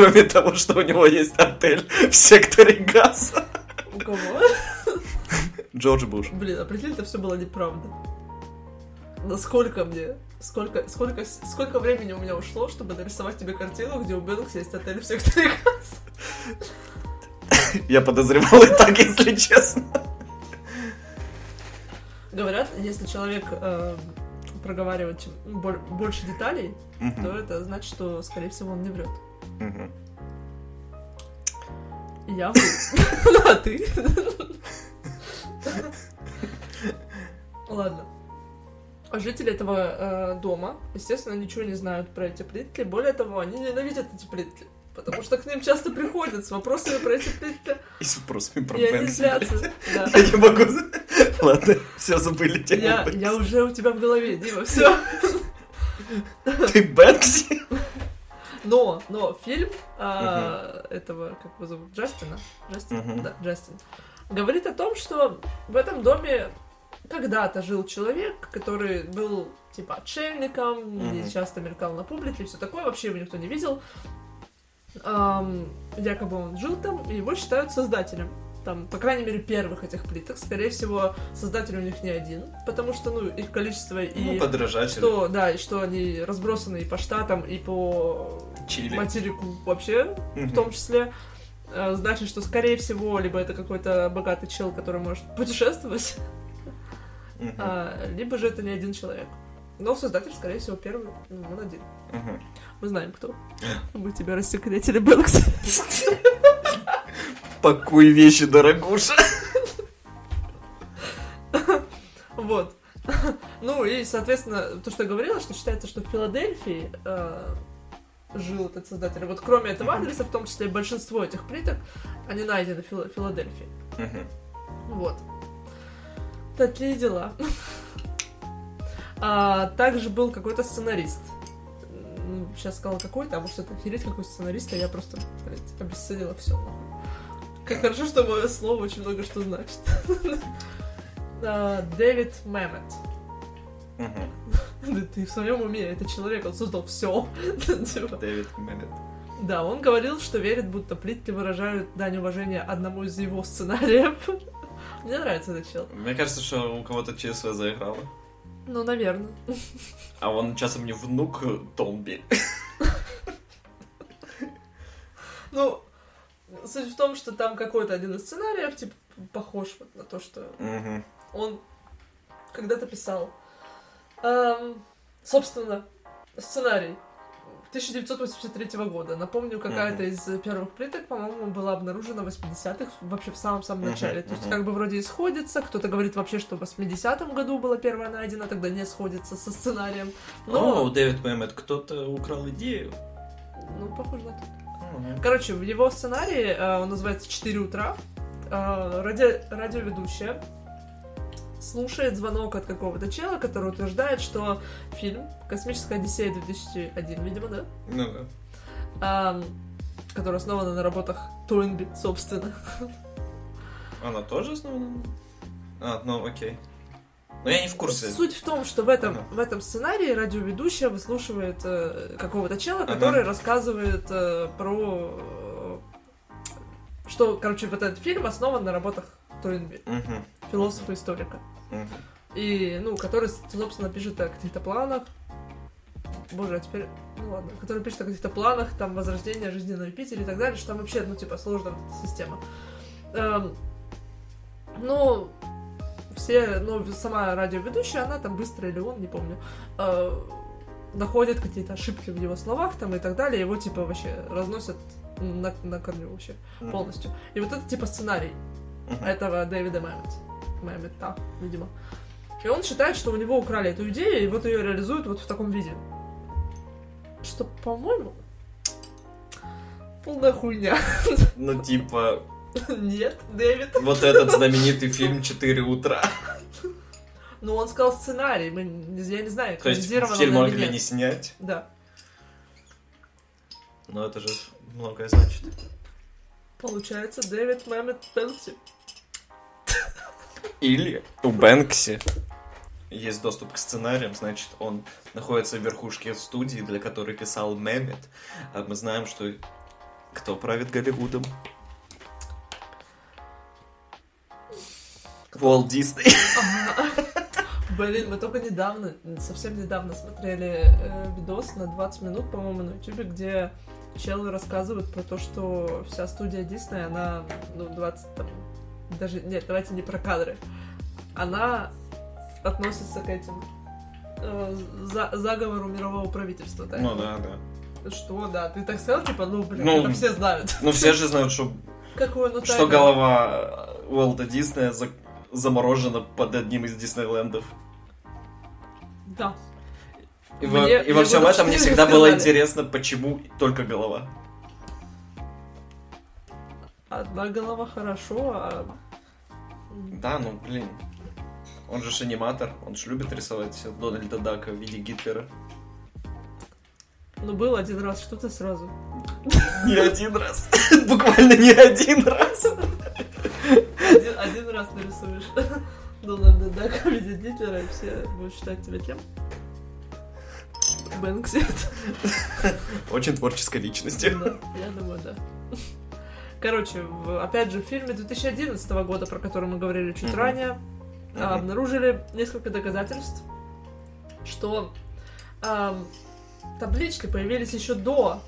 Кроме того, что у него есть отель в секторе газа. У кого? Джордж Буш. Блин, а прикинь, это все было неправда. Насколько мне, сколько, сколько, сколько времени у меня ушло, чтобы нарисовать тебе картину, где у Бэнкса есть отель в секторе газа? Я подозревал и так, если честно. Говорят, если человек э, проговаривает чем, бо- больше деталей, то Мгм. это значит, что, скорее всего, он не врет. И я. [LAUGHS] Ну, а ты? Ладно. А Жители этого э, дома, естественно, ничего не знают про эти плитки. Более того, они ненавидят эти плитки. Потому что к ним часто приходят с вопросами про эти плитки. И с вопросами про И они Бэнкси. злятся. Да. Я не могу... Ладно, все забыли тему Я, Бэнкси. я уже у тебя в голове, Дима, все. Ты Бэнкси? Но, но фильм а, этого, как его зовут, Джастина? Джастин? Да, Джастин. Говорит о том, что в этом доме когда-то жил человек, который был типа отшельником, Мгм. часто мелькал на публике, все такое, вообще его никто не видел. Ам, якобы он жил там, и его считают создателем. Там, по крайней мере, первых этих плиток. Скорее всего, создатель у них не один, потому что, ну, их количество и... Ну, подражатель. что, да, и что они разбросаны и по штатам, и по Чили. материку вообще, в Мгм. том числе. Э, Значит, что, скорее всего, либо это какой-то богатый чел, который может [LAUGHS] путешествовать, Мгм. а, либо же это не один человек. Но создатель, скорее всего, первый, ну, он один. Мгм. Мы знаем, кто. [GASPS] Мы тебя рассекретили, Бэнкс. [LAUGHS] Пакуй вещи, дорогуша. Вот. Ну и, соответственно, то, что я говорила, что считается, что в Филадельфии э, жил этот создатель. Вот кроме этого адреса, в том числе большинство этих плиток, они найдены в Фила- Филадельфии. Вот. Такие дела. А, также был какой-то сценарист. Сейчас сказала какой-то, а может это охереть какой сценарист, а я просто, блядь, обесценила все. Как хорошо, что мое слово очень много что значит. [LAUGHS] А, Дэвид Мэммет. Ты в своем уме, это человек, он создал все. Дэвид Мэммет. Да, он говорил, что верит, будто плитки выражают дань уважения одному из его сценариев. [LAUGHS] Мне нравится этот чел. Мне кажется, что у кого-то ЧСВ заиграло. Ну, наверное. А он часом не внук Томби. Ну, суть в том, что там какой-то один из сценариев, типа, похож вот на то, что Мгм. он когда-то писал. Эм, собственно, сценарий 1983 года. Напомню, какая-то из первых плиток, по-моему, была обнаружена в 80-х, вообще в самом-самом начале. То есть, мгм. как бы вроде и сходится. Кто-то говорит вообще, что в 80-м году была первая найдена, тогда не сходится со сценарием. Но, О, Дэвид Мэммет, кто-то украл идею. ну, похоже на то. Мгм. Короче, в его сценарии, э, он называется «4 утра», э, ради- радиоведущая слушает звонок от какого-то чела, который утверждает, что фильм «Космическая Одиссея 2001», видимо, да? Ну да. Ам, который основан на работах Тойнби, собственно. Она тоже основана? А, ну окей. Но я не в курсе. Суть в том, что в этом, Ага. в этом сценарии радиоведущая выслушивает э, какого-то чела, Ага. который рассказывает э, про... э, что, короче, вот этот фильм основан на работах Тойнби, Мгм. философа-историка. Мгм. И, ну, который, собственно, пишет о каких-то планах. Боже, а теперь... Ну ладно. Который пишет о каких-то планах, там, возрождения жизни на Юпитере и так далее, что там вообще, ну, типа, сложная система. Эм, ну, все все, ну, сама радиоведущая, она там быстро или он, не помню, э, находят какие-то ошибки в его словах там и так далее, его типа вообще разносят на, на корню вообще полностью. И вот это типа сценарий этого Дэвида Мэммет. Мэммета, видимо. И он считает, что у него украли эту идею, и вот ее реализуют вот в таком виде. Что, по-моему, полная хуйня. Ну, типа, [LAUGHS] Нет, Дэвид. вот этот знаменитый фильм «Четыре утра». Ну, он сказал сценарий, мы, я не знаю, То есть фильм могли не снять, Да. но это же многое значит. Получается, Дэвид Мэммет Пенси. Или у Бэнкси есть доступ к сценариям, значит, он находится в верхушке студии, для которой писал Мэммет. А мы знаем, что кто правит Голливудом? Уолт Дисней. [LAUGHS] Блин, мы только недавно, совсем недавно смотрели э, видос на 20 минут, по-моему, на ютубе, где челы рассказывают про то, что вся студия Дисней, она, ну, 20 там, даже, нет, давайте не про кадры, она относится к этим э, за- заговору мирового правительства, так? Ну да, да. Что, да, ты так сказал, типа, ну, блин, Ну, это все знают. Ну все же знают, что, Какой он что голова Уолта Диснея за- заморожена под одним из Диснейлендов. Да. И, во, Мне- и во всем этом мне всегда было интересно, почему только голова. Одна голова хорошо, а... Да, ну блин. Он же аниматор, он же любит рисовать Дональда Дака в виде Гитлера. Ну, был один раз, что ты сразу? Не один раз. [LAUGHS] Буквально не один раз. Один, один раз нарисуешь Дональда Дака в виде Гитлера, и все будут считать тебя кем? Бэнкси. [LAUGHS] Очень творческой личности. Да, я думаю, да. Короче, в- опять же, в фильме 2011 года, про который мы говорили чуть Мгм. ранее, а, обнаружили несколько доказательств, что ам, таблички появились еще до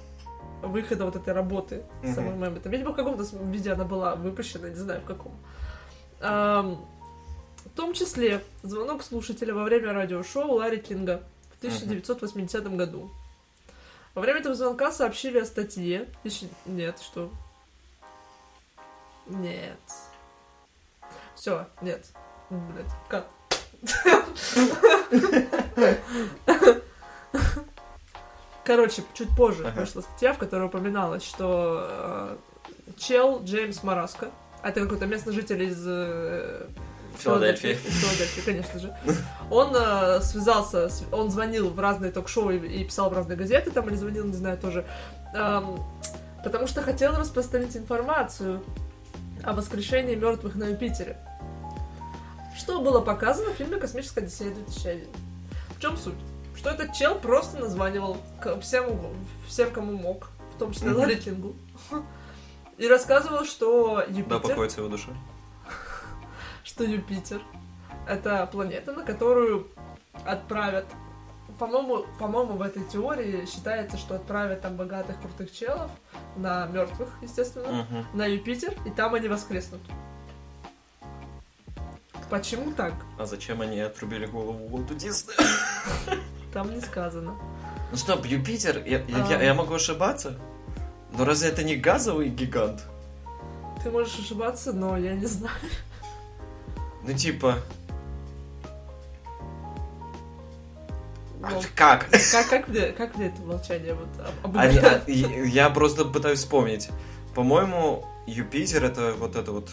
выхода вот этой работы Мгм. самой Мэммета. Видимо, в каком-то виде она была выпущена, не знаю в каком. Ам, в том числе звонок слушателя во время радиошоу Ларри Кинга в 1980 году. Во время этого звонка сообщили о статье. Тысяч- Нет, что? Нет. Все, нет. Блять, как? Короче, чуть позже Ага. вышла статья, в которой упоминалось, что э, чел Джеймс Мараско, а это какой-то местный житель из э, Филадельфии. Из Филадельфии, конечно же. Он э, связался, он звонил в разные ток-шоу и, и писал в разные газеты, там или звонил, не знаю, тоже, эм, потому что хотел распространить информацию о воскрешении мертвых на Юпитере. Что было показано в фильме «Космическая Одиссея 2001». В чем суть? Что этот чел просто названивал всем, всем кому мог, в том числе. Ларри Кингу, и рассказывал, что Да, Юпитер покоится его душа. [LAUGHS] что Юпитер это планета, на которую отправят. По-моему, по-моему, в этой теории считается, что отправят там богатых крутых челов на мертвых, естественно, Мгм. на Юпитер, и там они воскреснут. Почему так? А зачем они отрубили голову Уолту Диснею? Там не сказано. Ну стоп, Юпитер, я- А. я- я могу ошибаться? Но разве это не газовый гигант? Ты можешь ошибаться, но я не знаю. Ну типа, Ну, как? как, как, мне, как мне это молчание вот об- а, обыграть? я просто пытаюсь вспомнить. По-моему, Юпитер это вот это вот...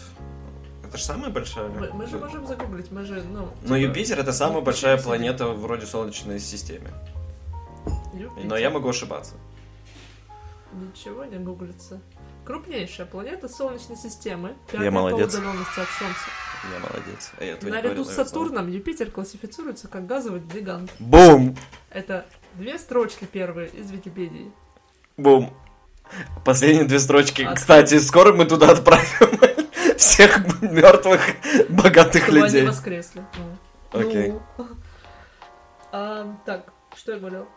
Это же самая большая... Мы, мы же можем загуглить, мы же, ну... Но типа, Юпитер это самая большая планета вроде Солнечной системы. Юпитер. Но я могу ошибаться. Ничего не гуглится. Крупнейшая планета Солнечной системы. Я молодец. по удаленности от Солнца. Я молодец. А я Наряду с. Сатурном Юпитер классифицируется как газовый гигант. Бум! Это две строчки первые из Википедии. Бум! Последние две строчки. А Кстати, скоро мы туда отправим [LAUGHS] всех мертвых богатых Чтобы они людей. воскресли. Ну. Окей. Ну. А, так, что я говорил?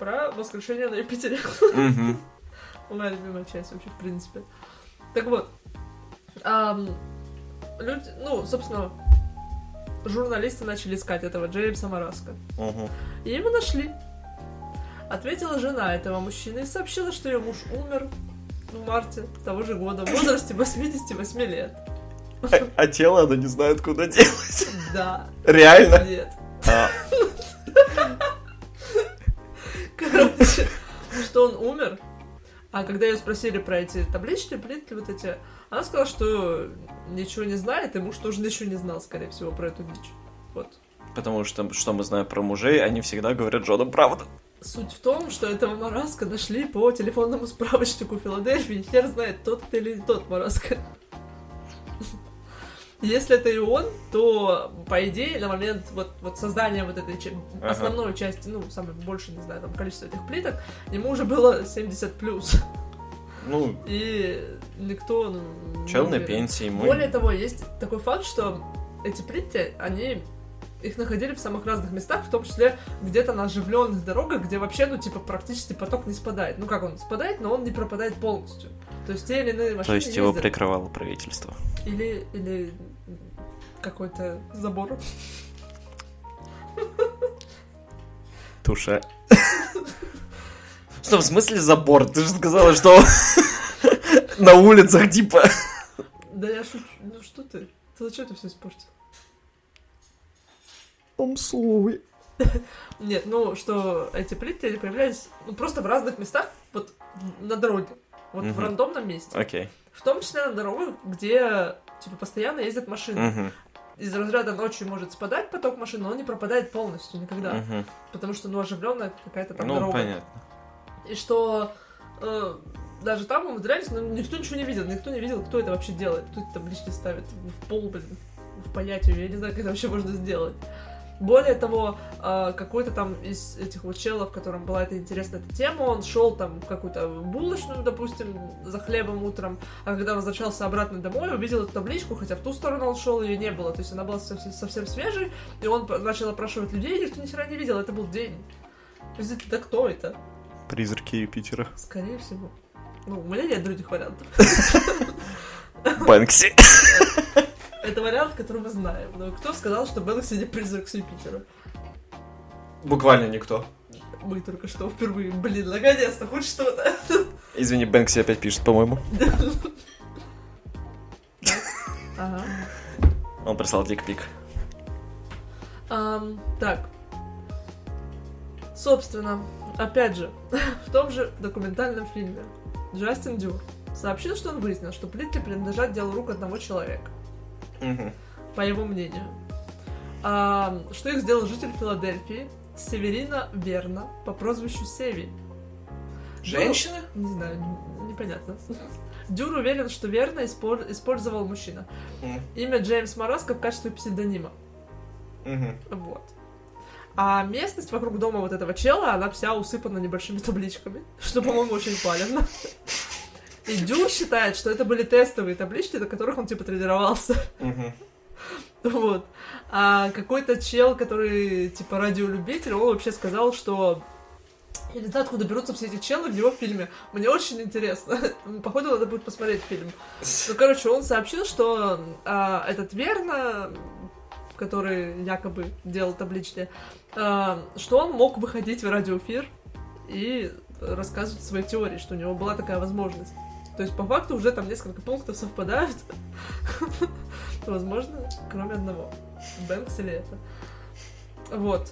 Про воскрешение на Юпитере. [LAUGHS] Моя любимая часть вообще, в принципе. Так вот, люди, ну, собственно, журналисты начали искать этого Джеймса Мараска. И его нашли. Ответила жена этого мужчины и сообщила, что ее муж умер в марте того же года в возрасте 88 лет. А, а тело она не знает, куда делать. Да, Реально? нет. А, [LAUGHS] Короче, [LAUGHS] что он умер. А когда ее спросили про эти таблички, плитки вот эти, она сказала, что ничего не знает, и муж тоже ничего не знал, скорее всего, про эту дичь. Вот. Потому что, что мы знаем про мужей, они всегда говорят женам правду. Суть в том, что этого Мараска нашли по телефонному справочнику Филадельфии. Хер знает, тот это или не тот Мараска. Если это и он, то, по идее, на момент вот, вот создания вот этой Ага. основной части, ну, самой больше, не знаю, там, количество этих плиток, ему уже было 70 плюс. Ну, И никто, ну, чел на пенсии, мы... Более того, есть такой факт, что эти плитки, они их находили в самых разных местах, в том числе где-то на оживленных дорогах, где вообще, ну, типа, практически поток не спадает. Ну, как он спадает, но он не пропадает полностью. То есть те или иные машины То есть его ездят. прикрывало правительство. Или, или какой-то забор. Туша. Что, в смысле забор? Ты же сказала, что [LAUGHS] на улицах, типа... Да я шучу. Ну, что ты? Ты зачем это все испортил? I'm sorry. Нет, ну, что эти плитки они появлялись ну, просто в разных местах, вот на дороге. Вот в Мгм. рандомном месте. Окей. В том числе на дорогах, где типа постоянно ездят машины. Мгм, Из разряда ночью может спадать поток машин, но он не пропадает полностью никогда. мгм. Потому что, ну, оживленная какая-то там Ну, дорога. понятно. И что э, даже там умудрялись, но никто ничего не видел, никто не видел, кто это вообще делает. Кто эти таблички ставит в пол, блин, в понятие, я не знаю, как это вообще можно сделать. Более того, э, какой-то там из этих вот челов, которым была эта интересная эта тема, он шел там в какую-то булочную, допустим, за хлебом утром, а когда возвращался обратно домой, увидел эту табличку, хотя в ту сторону он шел, ее не было, то есть она была совсем, совсем свежей, и он начал опрашивать людей, никто ни хера не видел, это был день. То есть, да кто это? Призраки Юпитера. Скорее всего. Ну, у меня нет других вариантов. Бэнкси. [LAUGHS] Это вариант, который мы знаем. Но кто сказал, что Бэнкси не призрак с Юпитера? Буквально никто. Мы только что впервые. Блин, наконец-то, хоть что-то. Извини, Бэнкси опять пишет, по-моему. Ага. Он прислал дикпик. Так. Собственно, опять же, [LAUGHS] в том же документальном фильме Джастин Дюр сообщил, что он выяснил, что плитки принадлежат делу рук одного человека. Мгм. по его мнению. А, что их сделал житель Филадельфии Северина Верна по прозвищу Севи. Женщина? Не знаю, непонятно. Дюр уверен, что Верна испор- использовал мужчина. Мгм. Имя Джеймс Мораско в качестве псевдонима. Мгм. Вот. А местность вокруг дома вот этого чела, она вся усыпана небольшими табличками, что, по-моему, очень палевно. И Дюр считает, что это были тестовые таблички, на которых он, типа, тренировался. Вот. А какой-то чел, который, типа, радиолюбитель, он вообще сказал, что... Я не знаю, откуда берутся все эти челы в его фильме. Мне очень интересно. [LAUGHS] Походу, надо будет посмотреть фильм. Ну, короче, он сообщил, что а, этот Верно, который якобы делал таблички, а, что он мог выходить в радиоэфир и рассказывать свои теории, что у него была такая возможность. То есть, по факту, уже там несколько пунктов совпадают. [LAUGHS] Возможно, кроме одного. Бэнкс или это. Вот.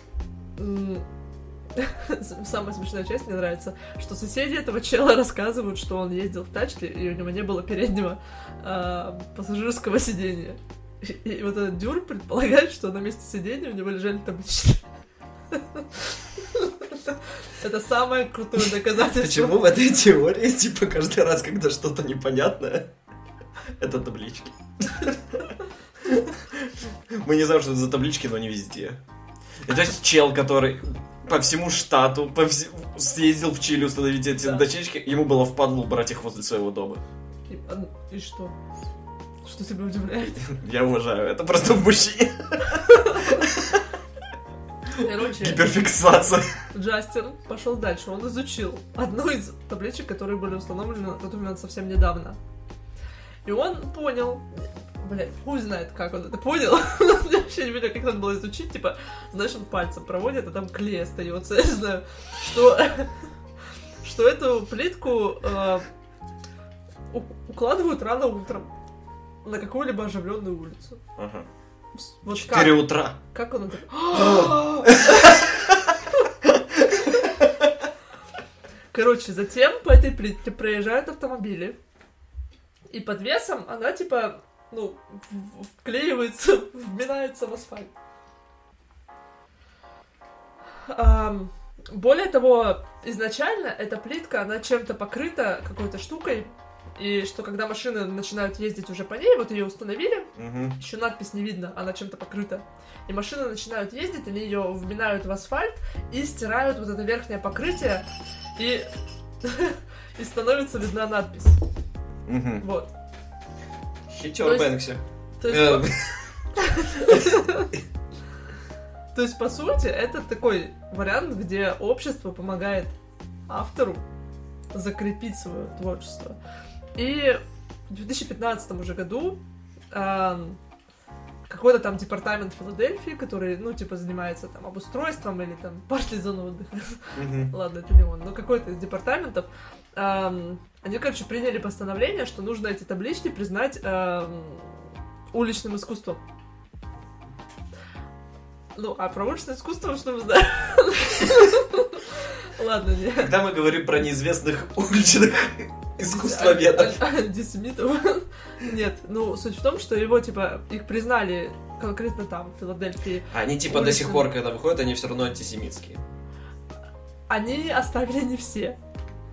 [LAUGHS] Самая смешная часть мне нравится, что соседи этого чела рассказывают, что он ездил в тачке, и у него не было переднего а, пассажирского сидения. И, и вот этот Дюр предполагает, что на месте сидения у него лежали таблички. Это самое крутое доказательство. Почему в этой теории, типа, каждый раз, когда что-то непонятное, это таблички? Мы не знаем, что это за таблички, но они везде. И то есть чел, который по всему штату по вс- съездил в Чили установить эти Да. дощечки, ему было впадло убрать их возле своего дома. И, а, и что? Что тебя удивляет? Я уважаю, это просто в мужчине. Короче, Гиперфиксация. Джастин пошел дальше. Он изучил одну из табличек, которые были установлены на тот момент совсем недавно. И он понял, Блять, хуй знает, как он это понял. [LAUGHS] Я вообще не понимаю, как надо было изучить. Типа, знаешь, он пальцем проводит, а там клей остается. [LAUGHS] Я не знаю, что, что эту плитку э, укладывают рано утром на какую-либо оживленную улицу. Ага. Вот Четыре как? утра. Как он. [GASPS] Короче, затем по этой плитке проезжают автомобили. И под весом она, типа, ну, вклеивается, [LAUGHS] вминается в асфальт. Более того, изначально эта плитка, она чем-то покрыта какой-то штукой, и что когда машины начинают ездить уже по ней, вот ее установили, Мгм. еще надпись не видно, она чем-то покрыта. И машины начинают ездить, они ее вминают в асфальт и стирают вот это верхнее покрытие, и, [LAUGHS] и становится видна надпись. Мгм. Вот. Хитер Бэнкси. То есть, Э, [LAUGHS] то есть, по сути, это такой вариант, где общество помогает автору закрепить свое творчество. И в 2015 уже году ам, какой-то там департамент Филадельфии, который, ну, типа, занимается там обустройством или там [LAUGHS] партией зоны отдыха, мгм. ладно, это не он, но какой-то из департаментов, ам, они, короче, приняли постановление, что нужно эти таблички признать ам, уличным искусством. Ну, а про уличное искусство что мы знаем? [LAUGHS] Ладно, не. Когда мы говорим про неизвестных уличных искусствоведов. Ан- ан- Антисемитов. [LAUGHS] Нет, ну, суть в том, что его, типа, их признали конкретно там, в Филадельфии. Они типа до сих пор, когда выходят, они все равно антисемитские. Они оставили не все.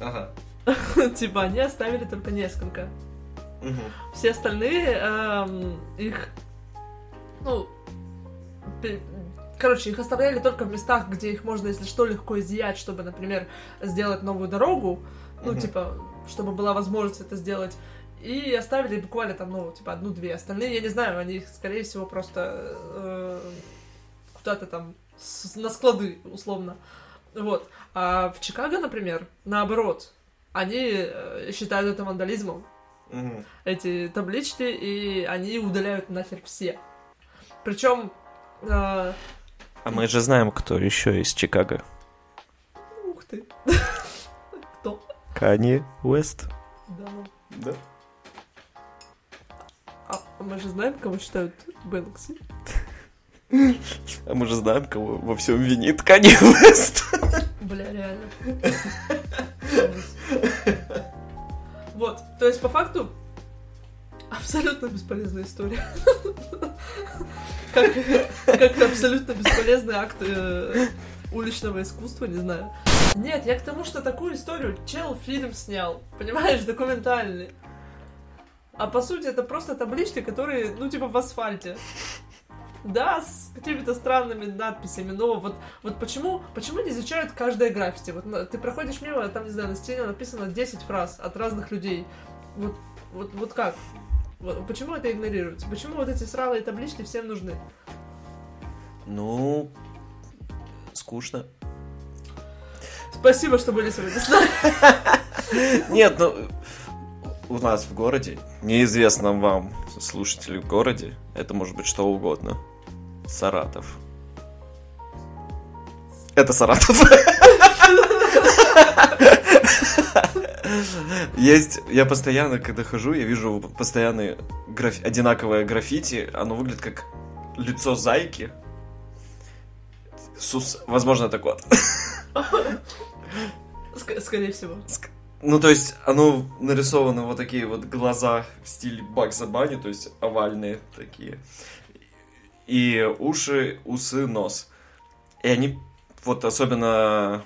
Ага. [LAUGHS] Типа, они оставили только несколько. Все остальные эм, их, ну, короче, их оставляли только в местах, где их можно, если что, легко изъять, чтобы, например, сделать новую дорогу, ну, типа, чтобы была возможность это сделать. И оставили буквально там, ну, типа, одну-две. Остальные, я не знаю, они скорее всего, просто э, куда-то там с- на склады, условно. Вот. А в Чикаго, например, наоборот, они э, считают это вандализмом Мгм. эти таблички, и они удаляют нахер все. Причем, э, А мы же знаем, кто еще из Чикаго. ух ты? Кани Уэст. Да, ну. Да. А мы же знаем, кого считают Бэнкси. А мы же знаем, кого во всем винит Кани Уэст. Бля, реально. Вот, то есть по факту абсолютно бесполезная история. Как, как абсолютно бесполезный акт э, уличного искусства, не знаю. Нет, я к тому, что такую историю чел фильм снял, понимаешь, документальный. А по сути это просто таблички, которые, ну, типа в асфальте. Да, с какими-то странными надписями, но вот, вот почему, почему не изучают каждое граффити? Вот ты проходишь мимо, там, не знаю, на стене написано 10 фраз от разных людей. Вот, вот, вот как? Вот почему это игнорируется? Почему вот эти сралые таблички всем нужны? Ну, скучно. Спасибо, что были сегодня с нами. Нет, ну, у нас в городе, неизвестно вам, слушатели в городе, это может быть что угодно. Саратов. Это Саратов. Есть, я постоянно, когда хожу, я вижу постоянно граф- одинаковое граффити, оно выглядит как лицо зайки. Сус, возможно, так вот. Ск- скорее всего. Ну, то есть, оно нарисовано вот такие вот глаза в стиле Бакса Банни, то есть овальные такие. И уши, усы, нос. И они, вот особенно,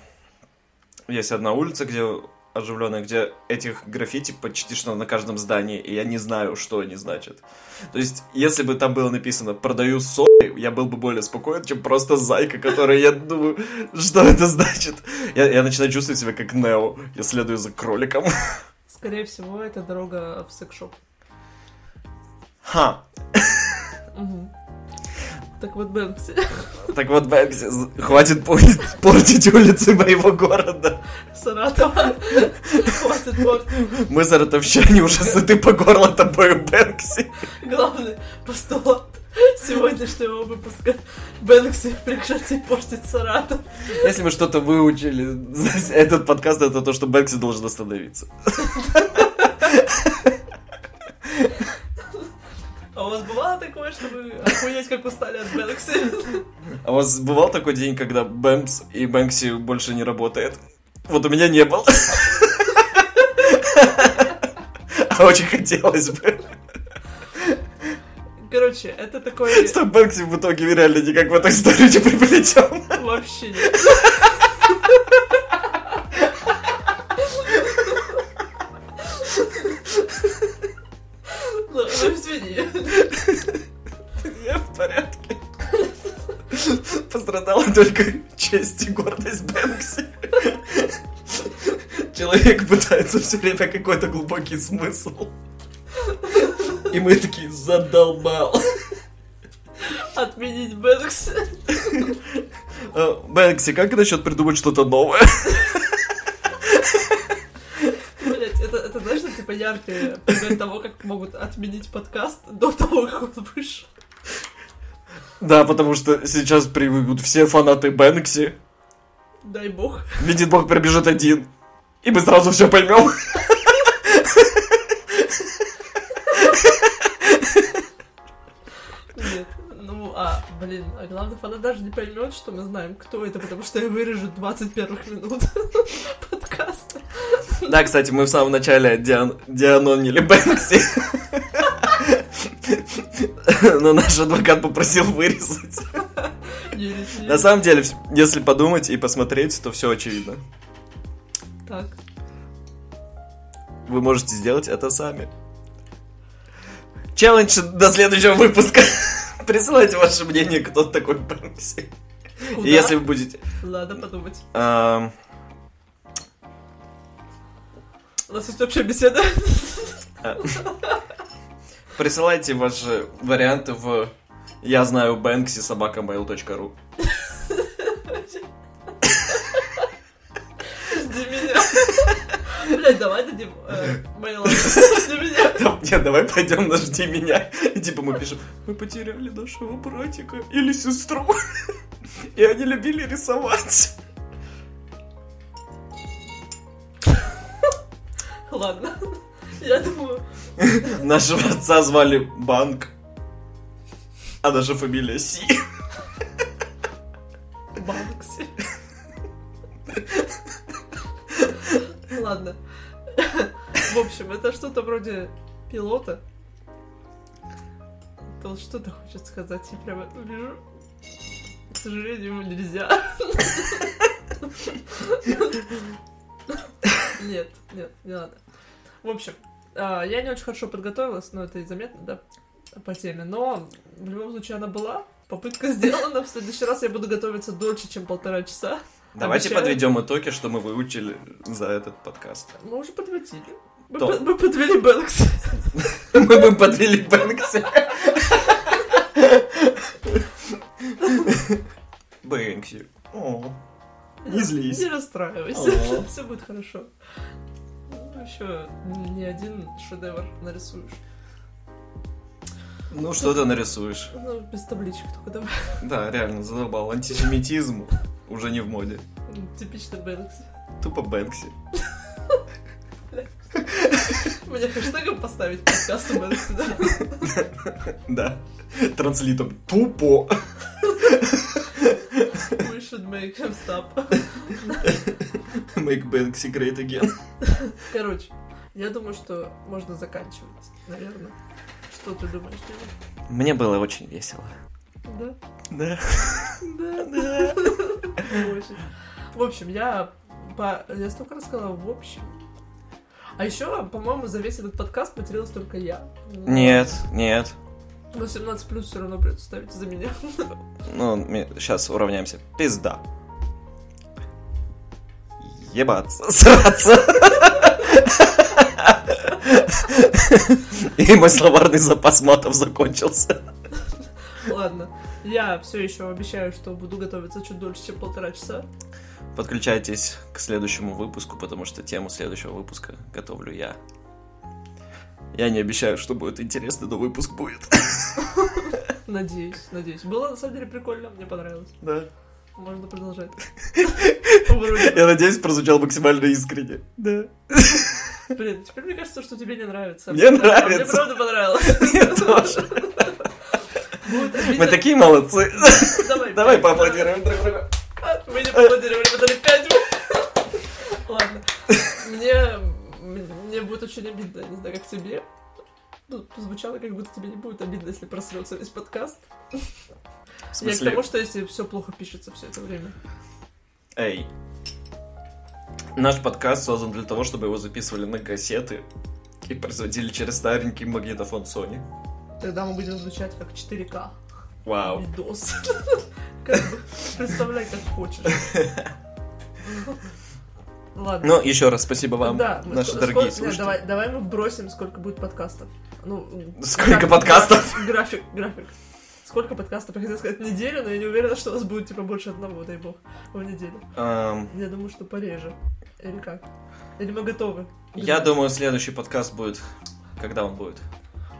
есть одна улица, где оживленная, где этих граффити почти что на каждом здании, и я не знаю, что они значат. То есть, если бы там было написано «продаю соли», я был бы более спокоен, чем просто зайка, которая, я думаю, что это значит. Я, я начинаю чувствовать себя как Нео, я следую за кроликом. Скорее всего, это дорога в секс-шоп. Ха, Мгм. Так вот, Бэнкси. Так вот, Бэнкси, хватит портить улицы моего города. Саратова. Хватит портить. Мы, саратовчане, уже сыты по горло тобою, Бэнкси. Главный постулат сегодняшнего выпуска. Бэнкси, прекрати портить Саратов. Если мы что-то выучили этот подкаст, это то, что Бэнкси должен остановиться. А у вас бывало такое, что вы охуеть как устали от Бэнкси? А у вас бывал такой день, когда Бэмс и Бэнкси больше не работает? Вот у меня не был. А очень хотелось бы. Короче, это такой... Что Бэнкси в итоге реально никак в эту историю не приплетен. Вообще нет. Только честь и гордость Бэнкси. Человек пытается все время какой-то глубокий смысл. И мы такие задолбал. Отменить Бэнкси. Э, Бэнкси, как насчет придумать что-то новое? Это, это знаешь, что, типа яркий пример того, как могут отменить подкаст до того, как он вышел. Да, потому что сейчас привыкнут все фанаты Бэнкси. Дай бог. Видит Бог, пробежит один. И мы сразу все поймем. Нет. Ну, а, блин, а главный фанат даже не поймет, что мы знаем, кто это, потому что я вырежу 20 первых минут [LAUGHS] подкаста. Да, кстати, мы в самом начале диан... дианонили Бэнкси. [LAUGHS] [LAUGHS] Но наш адвокат попросил вырезать. На самом деле, если подумать и посмотреть, то все очевидно. Так. Вы можете сделать это сами. Челлендж до следующего выпуска. [LAUGHS] Присылайте ваше мнение, кто такой Бэнкси. Куда? И если вы будете... Ладно подумать. ам, У нас есть общая беседа. Присылайте ваши варианты в я знаю Бэнкси собака mail.ru Жди меня. Блять, давай дадим э, мейл. Жди меня. Нет, давай пойдем на жди меня. И типа мы пишем, мы потеряли нашего братика или сестру. И они любили рисовать. Ладно. Я думаю, [LAUGHS] Нашего отца звали Банк. А наша фамилия Си. Банкси. Ладно. В общем, это что-то вроде пилота. То что-то хочет сказать, я прямо вижу. К сожалению, нельзя. Нет, нет, не надо. В общем, я не очень хорошо подготовилась, но это и заметно, да, по теме. Но в любом случае она была. Попытка [LAUGHS] сделана. В следующий раз я буду готовиться дольше, чем полтора часа. Давайте Обещаю. подведем итоги, что мы выучили за этот подкаст. Мы уже подводили. Мы, мы подвели Бэнкс. [LAUGHS] Мы бы подвели Бэнкси. Бэнкси. Не злись. Не расстраивайся. [LAUGHS] Все будет хорошо. Еще не один шедевр нарисуешь. Ну, что ты нарисуешь? Ну, без табличек только давай. Да, реально, задолбал. Антисемитизм уже не в моде. Типично Бэнкси. Тупо Бэнкси. Мне хэштегом поставить подкаст Бэнкси, да? Да. Транслитом. Тупо. We should make him stop. [LAUGHS] Make Banksy great again. [LAUGHS] Короче, я думаю, что можно заканчивать, наверное. Что ты думаешь, Дима? Мне было очень весело. Да? Да. Да, [LAUGHS] да. Очень. В общем, я по... Я столько рассказала в общем. А еще, по-моему, за весь этот подкаст потерялась только я. Нет, нет. 18 плюс все равно придется ставить за меня. Ну, сейчас уравняемся. Пизда. Ебаться. [LAUGHS] Сраться. И мой словарный запас матов закончился. Ладно. Я все еще обещаю, что буду готовиться чуть дольше, чем полтора часа. Подключайтесь к следующему выпуску, потому что тему следующего выпуска готовлю я. Я не обещаю, что будет интересно, но выпуск будет. [LAUGHS] Надеюсь, надеюсь. Было на самом деле прикольно, мне понравилось. Да. Можно продолжать. [LAUGHS] Я надеюсь, прозвучал максимально искренне. Да. [LAUGHS] Блин, теперь мне кажется, что тебе не нравится. Мне А Мне нравится. правда понравилось. [LAUGHS] Мне тоже. Мы такие молодцы. Давай, поаплодируем друг другу. А, Мы не поаплодировали, мы дали пять. Ладно. Мне, мне будет очень обидно, не знаю, как тебе. Ну, звучало, как будто тебе не будет обидно, если просрется весь подкаст. В Я к смысле, тому, что если все плохо пишется все это время. эй, наш подкаст создан для того, чтобы его записывали на кассеты и производили через старенький магнитофон Sony. Тогда мы будем звучать как 4К. Вау. Видос. [LAUGHS] Представляй, как хочешь. [LAUGHS] Ладно. Ну, еще раз спасибо вам, Да, наши дорогие сколько- слушатели. Давай, давай мы вбросим, сколько будет подкастов. Ну, Сколько график, подкастов? График, график, график. Сколько подкастов? Я хотела сказать неделю, но я не уверена, что у нас будет типа больше одного, дай бог, в неделю. Эм, Я думаю, что пореже. Или как? Или мы готовы? Я думаю, следующий подкаст будет... Когда он будет?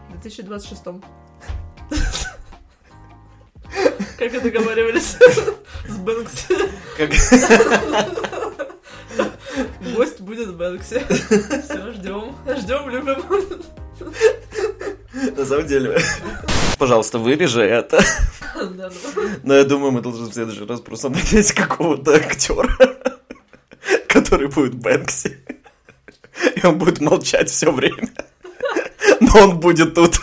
В 2026 Как и договаривались с Бэнкси. Как... Гость будет Бэнкси. Все, ждем. Ждем, любим. На самом деле... Пожалуйста, вырежи это. Но я думаю, мы должны в следующий раз просто нанять какого-то актера, который будет Бэнкси. И он будет молчать все время. Но он будет тут.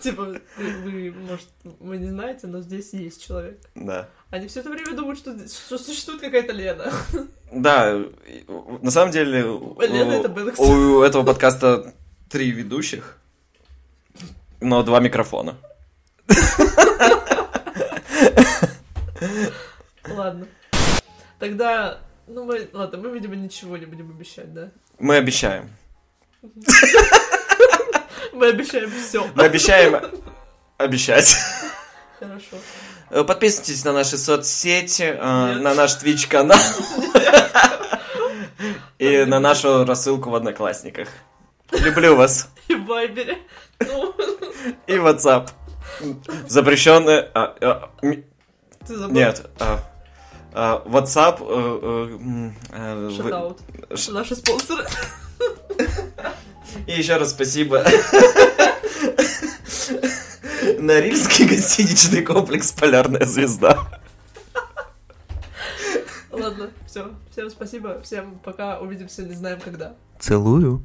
Типа, вы, может, вы не знаете, но здесь есть человек. Да. Они все это время думают, что, что существует какая-то Лена. Да, на самом деле... у- Лена это Бэнкси. У этого подкаста три ведущих, но два микрофона. Ладно. Тогда, ну мы, ладно, мы, видимо, ничего не будем обещать, да? Мы обещаем. [LAUGHS] Мы обещаем все. Мы обещаем обещать. Хорошо. Э, Подписывайтесь на наши соцсети, э, Нет. на наш Twitch канал и на нашу рассылку в Одноклассниках. Люблю вас. И в Вайбере. Ну, И WhatsApp. Запрещенное... а, а, м- ты забыл. Нет. а, а, WhatsApp... э, э, м, э. Ш- Наши спонсоры. И еще раз спасибо. Норильский гостиничный комплекс «Полярная звезда». Ладно, все. Всем спасибо. Всем пока. Увидимся, не знаем когда. Целую.